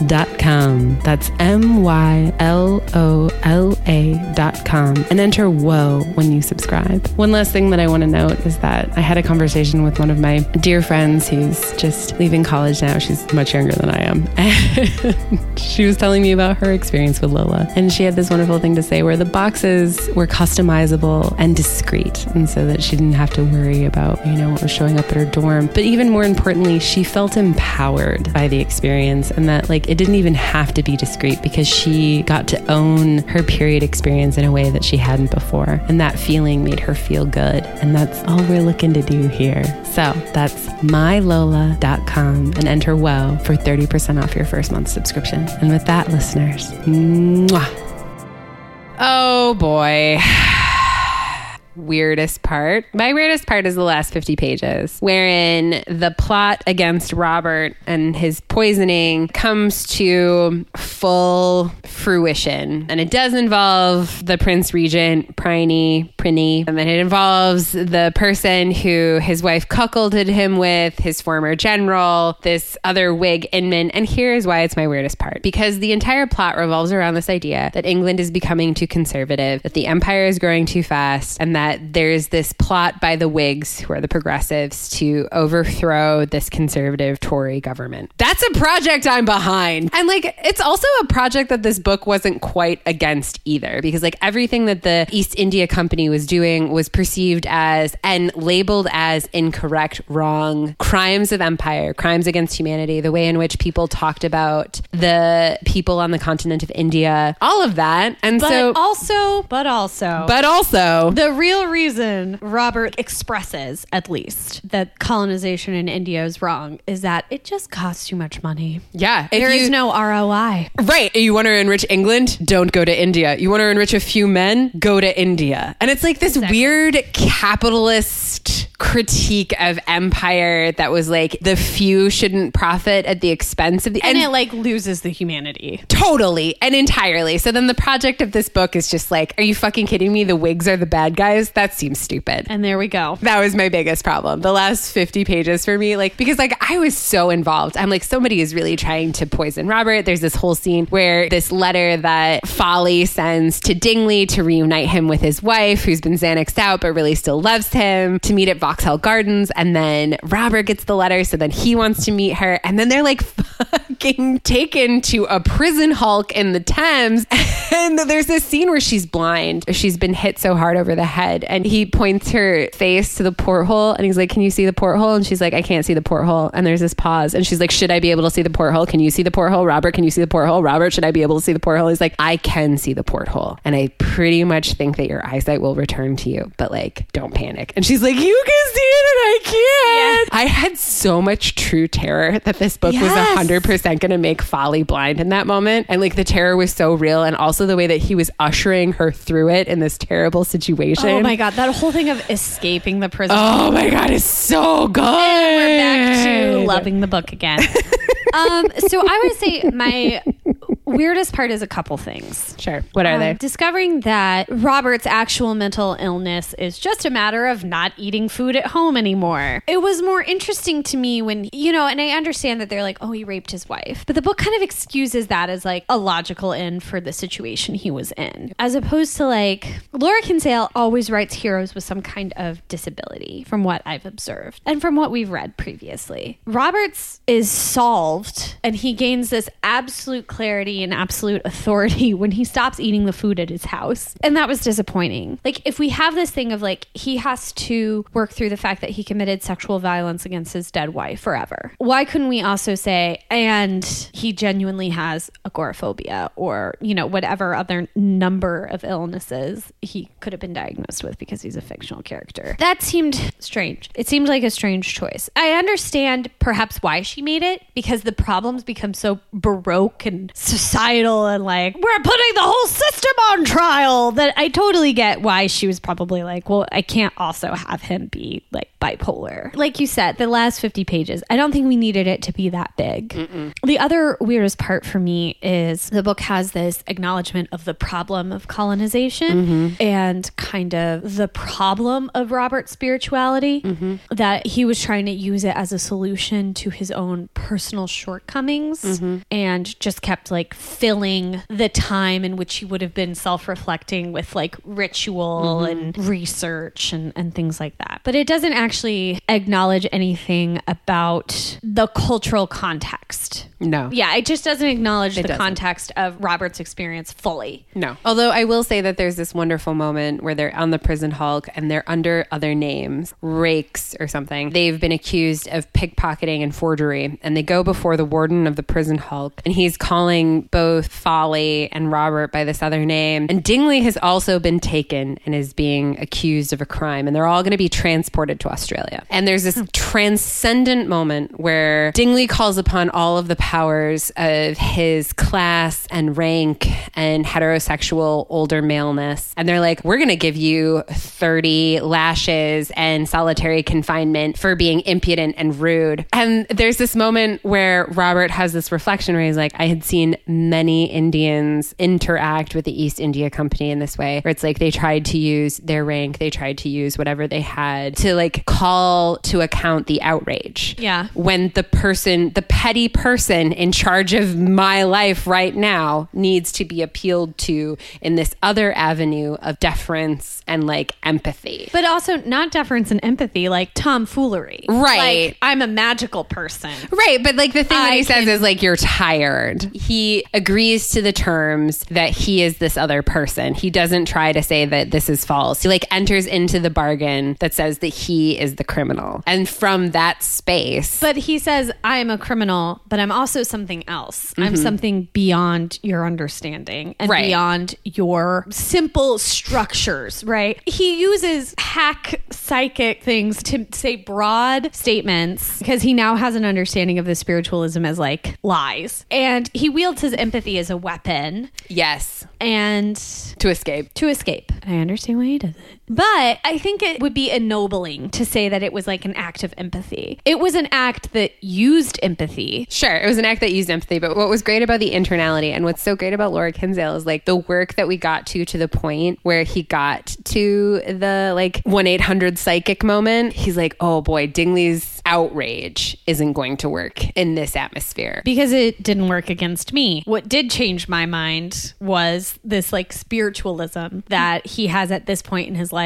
That's M Y L O L A.com and enter WHOA when you subscribe. One last thing that I want to note is that I had a conversation with one of my dear friends who's just leaving college now. She's much younger than I am. And [LAUGHS] she was telling me about her experience with Lola. And she had this wonderful thing to say where the boxes were customizable and discreet. And so that she didn't have to worry about, you know, what was showing up at her dorm. But even more importantly, she felt empowered by the experience and that like it didn't even have to be discreet because she got to own her period experience in a way that she hadn't before. And that feeling made her feel good. And that's all we're looking to do here. So that's mylola.com and enter WOW for 30% off your first month subscription. And with that, listeners, mwah. Oh boy. Weirdest part. My weirdest part is the last 50 pages, wherein the plot against Robert and his poisoning comes to full fruition. And it does involve the Prince Regent, Priney, Prinny, and then it involves the person who his wife cuckolded him with, his former general, this other Whig Inman. And here's why it's my weirdest part because the entire plot revolves around this idea that England is becoming too conservative, that the empire is growing too fast, and that there's this plot by the Whigs, who are the progressives, to overthrow this conservative Tory government. That's a project I'm behind. And like, it's also a project that this book wasn't quite against either, because like everything that the East India Company was doing was perceived as and labeled as incorrect, wrong, crimes of empire, crimes against humanity, the way in which people talked about the people on the continent of India, all of that. And But so, also, but also, but also, the real reason Robert expresses, at least, that colonization in India is wrong is that it just costs too much money. yeah, There is you- no ROI. Right. You want to enrich England? Don't go to India. You want to enrich a few men? Go to India. And it's like this weird capitalist critique of empire that was like the few shouldn't profit at the expense of the and, it like loses the humanity. Totally and entirely. So then the project of this book is just like, are you fucking kidding me? The Whigs are the bad guys? That seems stupid. And there we go. That was my biggest problem. The last 50 pages for me, like, because like I was so involved. I'm like, somebody is really trying to poison Robert. There's this whole scene where this letter that Folly sends to Dingley to reunite him with his wife, who's been Xanaxed out but really still loves him, to meet at Vauxhall Gardens. And then Robert gets the letter, so then he wants to meet her. And then they're like [LAUGHS] fucking taken to a prison hulk in the Thames. [LAUGHS] And there's this scene where she's blind. She's been hit so hard over the head. And he points her face to the porthole and he's like, Can you see the porthole? And she's like, I can't see the porthole. And there's this pause. And she's like, Should I be able to see the porthole? Can you see the porthole? Robert, can you see the porthole? Robert, should I be able to see the porthole? He's like, I can see the porthole. And I pretty much think that your eyesight will return to you, but like, don't panic. And she's like, You can see it and I can't. I had so much true terror that this book Yes. was 100% going to make Folly blind in that moment. And like, the terror was so real. And also the way that he was ushering her through it in this terrible situation. Oh my god, that whole thing of escaping the prison. Oh my God, it's so good. We're back to loving the book again. [LAUGHS] um, so I would say my weirdest part is a couple things. Sure. What are Um, they? Discovering that Robert's actual mental illness is just a matter of not eating food at home anymore. It was more interesting to me when, you know, and I understand that they're like, oh, he raped his wife. But the book kind of excuses that as like a logical end for the situation he was in. As opposed to like, Laura Kinsale always writes heroes with some kind of disability, from what I've observed and from what we've read previously. Roberts is solved and he gains this absolute clarity and absolute authority [LAUGHS] when he stops eating the food at his house. And that was disappointing. Like, if we have this thing of like, he has to work through the fact that he committed sexual violence against his dead wife forever, why couldn't we also say, and he genuinely has agoraphobia or, you know, whatever other number of illnesses he could have been diagnosed with because he's a fictional character? That seemed strange. It seemed like a strange choice. I understand perhaps why she made it because the problems become so baroque and and like we're putting the whole system on trial that I totally get why she was probably like, well, I can't also have him be like bipolar. Like you said, the last 50 pages, I don't think we needed it to be that big. The other weirdest part for me is the book has this acknowledgement of the problem of colonization mm-hmm. and kind of the problem of Robert's spirituality mm-hmm. that he was trying to use it as a solution to his own personal shortcomings mm-hmm. and just kept like filling the time in which he would have been self-reflecting with like ritual and research and, and things like that. But it doesn't actually acknowledge anything about the cultural context No. yeah it just doesn't acknowledge the doesn't. context of robert's experience fully No. Although I will say that there's this wonderful moment where they're on the prison hulk and they're under other names, rakes or something. They've been accused of pickpocketing and forgery, and they go before the warden of the prison hulk, and he's calling both Folly and Robert by this other name. And Dingley has also been taken and is being accused of a crime, and they're all going to be transported to Australia. And there's this transcendent moment where Dingley calls upon all of the powers of his class and rank and heterosexual older maleness. And they're like, we're going to give you 30 lashes and solitary confinement for being impudent and rude. And there's this moment where Robert has this reflection where he's like, I had seen many Indians interact with the East India Company in this way, where it's like they tried to use their rank, they tried to use whatever they had to like call to account the outrage Yeah. when the person, the petty person in charge of my life right now needs to be appealed to in this other avenue of deference and like empathy. but also not deference and empathy like tomfoolery Right. like i'm a magical person Right, but like the thing that I he says is like you're tired. He agrees to the terms that he is this other person. He doesn't try to say that this is false. He like enters into the bargain that says that he is the criminal. And from that space, But he says, I am a criminal, but I'm also something else. I'm mm-hmm. something beyond your understanding and Right. beyond your simple structures, right? He uses hack psychic things to say broad statements because he now has an understanding of the spiritualism as like lies. And he wields his empathy as a weapon Yes. and To escape. to escape. I understand why he does it. But I think it would be ennobling to say that it was like an act of empathy. It was an act that used empathy. Sure, it was an act that used empathy, but what was great about the internality and what's so great about Laura Kinsale is like the work that we got to to the point where he got to the like 1-800 psychic moment. He's like, "Oh boy, Dingley's outrage isn't going to work in this atmosphere." because it didn't work against me. What did change my mind was this like spiritualism that he has at this point in his life.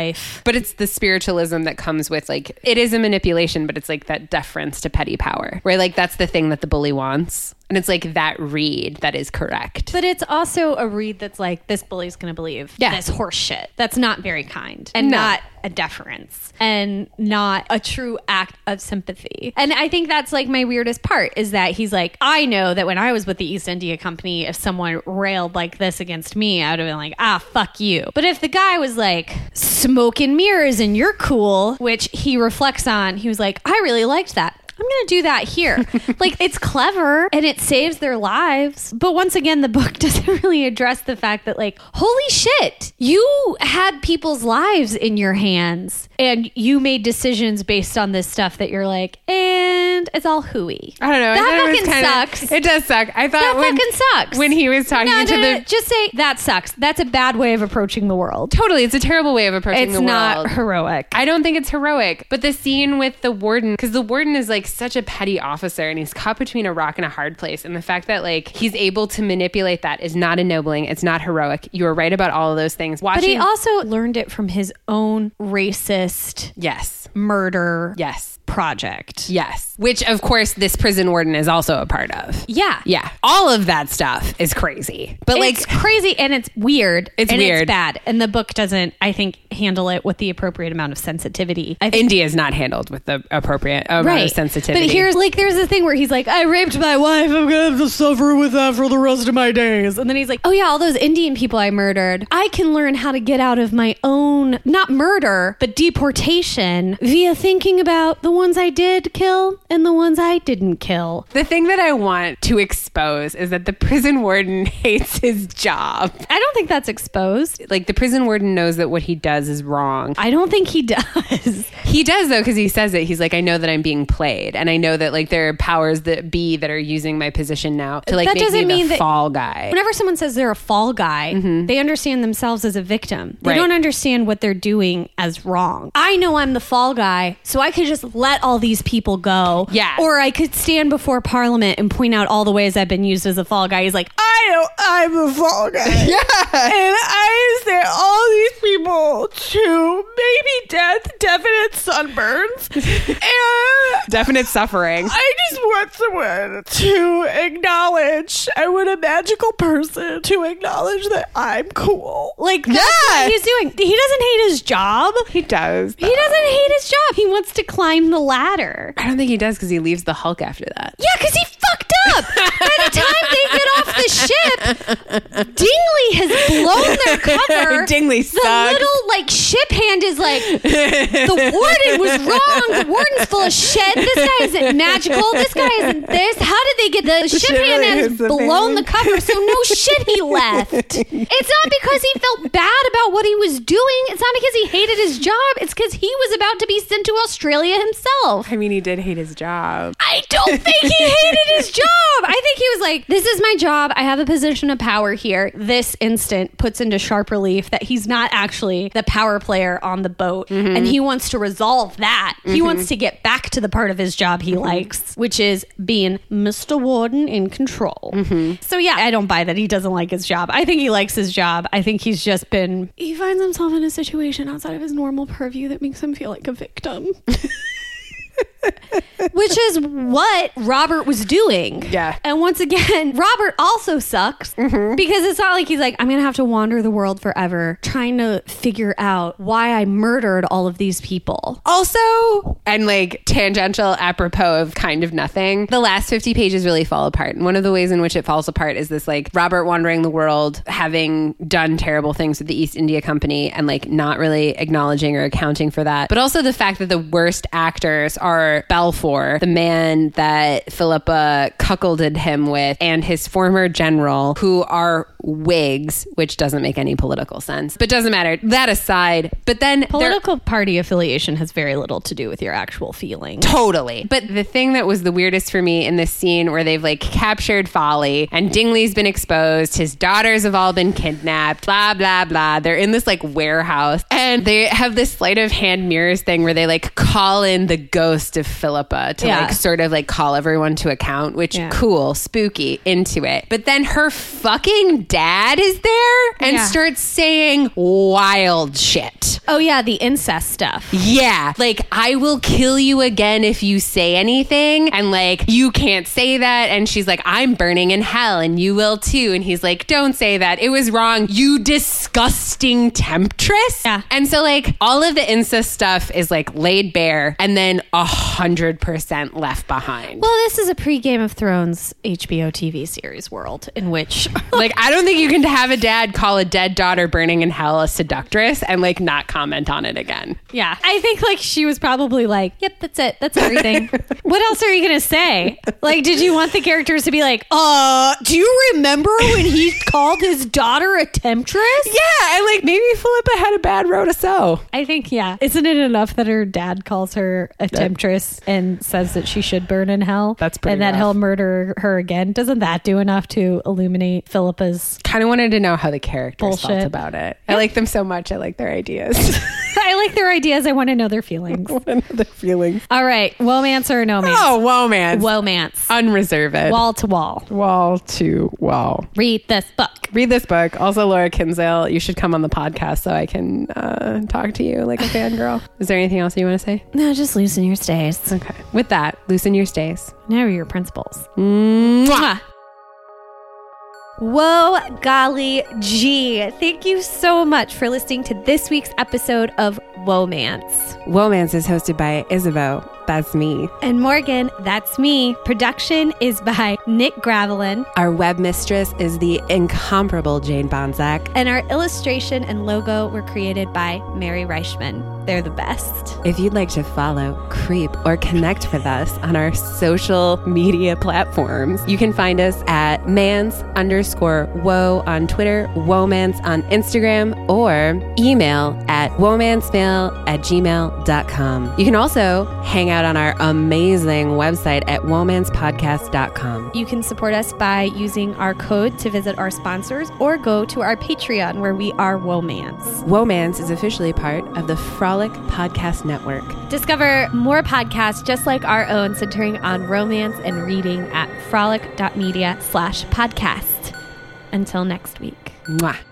But it's the spiritualism that comes with like it is a manipulation, but it's like that deference to petty power. right? like that's the thing that the bully wants. And it's like that read that is correct. But it's also a read that's like this bully's going to believe Yeah. this horse shit. That's not very kind and No. not a deference and not a true act of sympathy. And I think that's like my weirdest part is that he's like, I know that when I was with the East India Company, if someone railed like this against me, I would have been like, ah, fuck you. But if the guy was like, smoke and mirrors and you're cool, which he reflects on, he was like, I really liked that. I'm going to do that here. [LAUGHS] like, it's clever and it saves their lives. But once again, the book [LAUGHS] doesn't really address the fact that, like, holy shit, you had people's lives in your hands and you made decisions based on this stuff that you're like, and it's all hooey. I don't know. That fucking kinda- sucks. It does suck. I thought That when, fucking sucks. when he was talking No, to no, no, the just say that sucks. That's a bad way of approaching the world. totally, it's a terrible way of approaching It's the not world. heroic. I don't think it's heroic, but the scene with the warden, because the warden is like such a petty officer and he's caught between a rock and a hard place. And the fact that like he's able to manipulate that is not ennobling. It's not heroic. You are right about all of those things. Watching, But he also learned it from his own racist yes, murder yes, project. yes. Which of course this prison warden is also a part of. Yeah. Yeah, all of that stuff is crazy. But like, it's crazy and it's weird. It's and weird. It's bad. And the book doesn't, I think, handle it with the appropriate amount of sensitivity. I think India is not handled with the appropriate amount of sensitivity. But here's like there's a thing where he's like, I raped my wife, I'm gonna have to suffer with that for the rest of my days. And then he's like, Oh yeah, all those Indian people I murdered. I can learn how to get out of my own not murder, but deportation via thinking about the ones I did kill and the ones I didn't kill. the thing that I want to expose is that the prison warden [LAUGHS] hates his job. I don't think that's exposed. Like the prison warden knows that what he does is wrong. I don't think he [LAUGHS] does. He does though because he says it. He's like, I know that I'm being played, and I know that like there are powers that be that are using my position now to like That make doesn't me mean the that- fall guy. Whenever someone says they're a fall guy, mm-hmm. they understand themselves as a victim. They Right. don't understand what they're doing as wrong. I know I'm the fall guy, so I could just let all these people go. Yeah. Or I could stand before Parliament and point out all the ways I've been used as a fall guy. He's like, I know I'm a fall guy. [LAUGHS] yeah. And I sent all these people to maybe death, definite sunburns. [LAUGHS] and Definite suffering. I just want someone to acknowledge. I want a magical person to acknowledge that I'm cool. Like that's Yeah. what he's doing. He doesn't hate his job. He does. He doesn't hate his job. He wants to climb the ladder. I don't think he does because he leaves the Hulk after that. Yeah, because he fucked up. By the time they get off the ship, Dingley has blown their cover. [LAUGHS] Dingley the little like ship hand is like the warden was wrong. The warden's full of shit. This guy isn't magical. This guy isn't this. How did they get the, ship ship hand hand has blown the cover? So no shit he left. [LAUGHS] It's not because he felt bad about what he was doing. It's not because he hated his job. It's because he was about to be sent to Australia himself. I mean, he did hate his job. I don't think he hated his job. I think he was like, this is my job. I have a position of power here. This instant puts into sharp relief that he's not actually the power player on the boat. Mm-hmm. And he wants to resolve that. He mm-hmm. wants to get back to the part of his job he mm-hmm. likes, which is being Mr. Warden in control. So, yeah, I don't buy that he doesn't like his job. I think he likes his job. I think he's just been, he finds himself in a situation outside of his normal purview that makes him feel like a victim. [LAUGHS] Which is what Robert was doing. Yeah. And once again, [LAUGHS] Robert also sucks mm-hmm. because it's not like he's like, I'm going to have to wander the world forever trying to figure out why I murdered all of these people. Also, and like tangential apropos of kind of nothing, the last 50 pages really fall apart. And one of the ways in which it falls apart is this like Robert wandering the world, having done terrible things with the East India Company and like not really acknowledging or accounting for that. But also the fact that the worst actors are Balfour for the man that Philippa cuckolded him with and his former general, who are Whigs, which doesn't make any political sense, but doesn't matter. That aside, but then Political party affiliation has very little to do with your actual feelings. Totally. But the thing that was the weirdest for me in this scene where they've like captured Folly and Dingley's been exposed, his daughters have all been kidnapped, blah, blah, blah. They're in this like warehouse and they have this sleight of hand mirrors thing where they like call in the ghost of Philippa to Yeah. like sort of like call everyone to account, which Yeah. cool, spooky, into it. But then her fucking dad is there and Yeah. starts saying wild shit. Oh yeah, the incest stuff. Yeah. Like, I will kill you again if you say anything. And like, you can't say that. And she's like, I'm burning in hell and you will too. And he's like, don't say that. It was wrong. You disgusting temptress. Yeah. And so, like, all of the incest stuff is like laid bare and then a hundred percent left behind. Well, this is a pre Game of Thrones HBO TV series world in which like, I don't think you can have a dad call a dead daughter burning in hell a seductress and like not comment on it again. Yeah. I think like she was probably like, yep, that's it. That's everything. [LAUGHS] what else are you going to say? Like, did you want the characters to be like, uh, do you remember when he [LAUGHS] called his daughter a temptress? Yeah. And like, maybe Philippa had a bad row to sow. I think, yeah. Isn't it enough that her dad calls her a temptress and says that she should burn in hell? That's pretty And that rough. he'll murder her again? Doesn't that do enough to illuminate Philippa's? Kind of wanted to know how the characters felt about it. I like them so much. I like their ideas. [LAUGHS] I like their ideas. I want to know their feelings. [LAUGHS] their feelings. All right. Womance or no man? Oh, romance. Womance. Unreserved. Wall to wall. wall to wall. Read this book. Read this book. Also, Laura Kinsale, you should come on the podcast so I can uh, talk to you like a fangirl. [LAUGHS] Is there anything else you want to say? No, just loosen your stays. Okay. With that, loosen your stays. Now your principles. Mwah. Whoa, golly gee. Thank you so much for listening to this week's episode of Womance. Womance is hosted by Isabeau. That's me. And Morgan, that's me. Production is by Nick Gravelin, Our web mistress is the incomparable Jane Bonzak. and our illustration and logo were created by Mary Reichman. They're the best. If you'd like to follow, creep, or connect with us on our social media platforms, you can find us at mans underscore woe on Twitter, womance on Instagram, or email at womansmail at gmail.com. You can also hang out on our amazing website at womancepodcast.com. You can support us by using our code to visit our sponsors or go to our Patreon where we are Womance. Womance is officially part of the Frolic Podcast Network. Discover more podcasts just like our own centering on romance and reading at frolic.media slash podcast. Until next week. Mwah.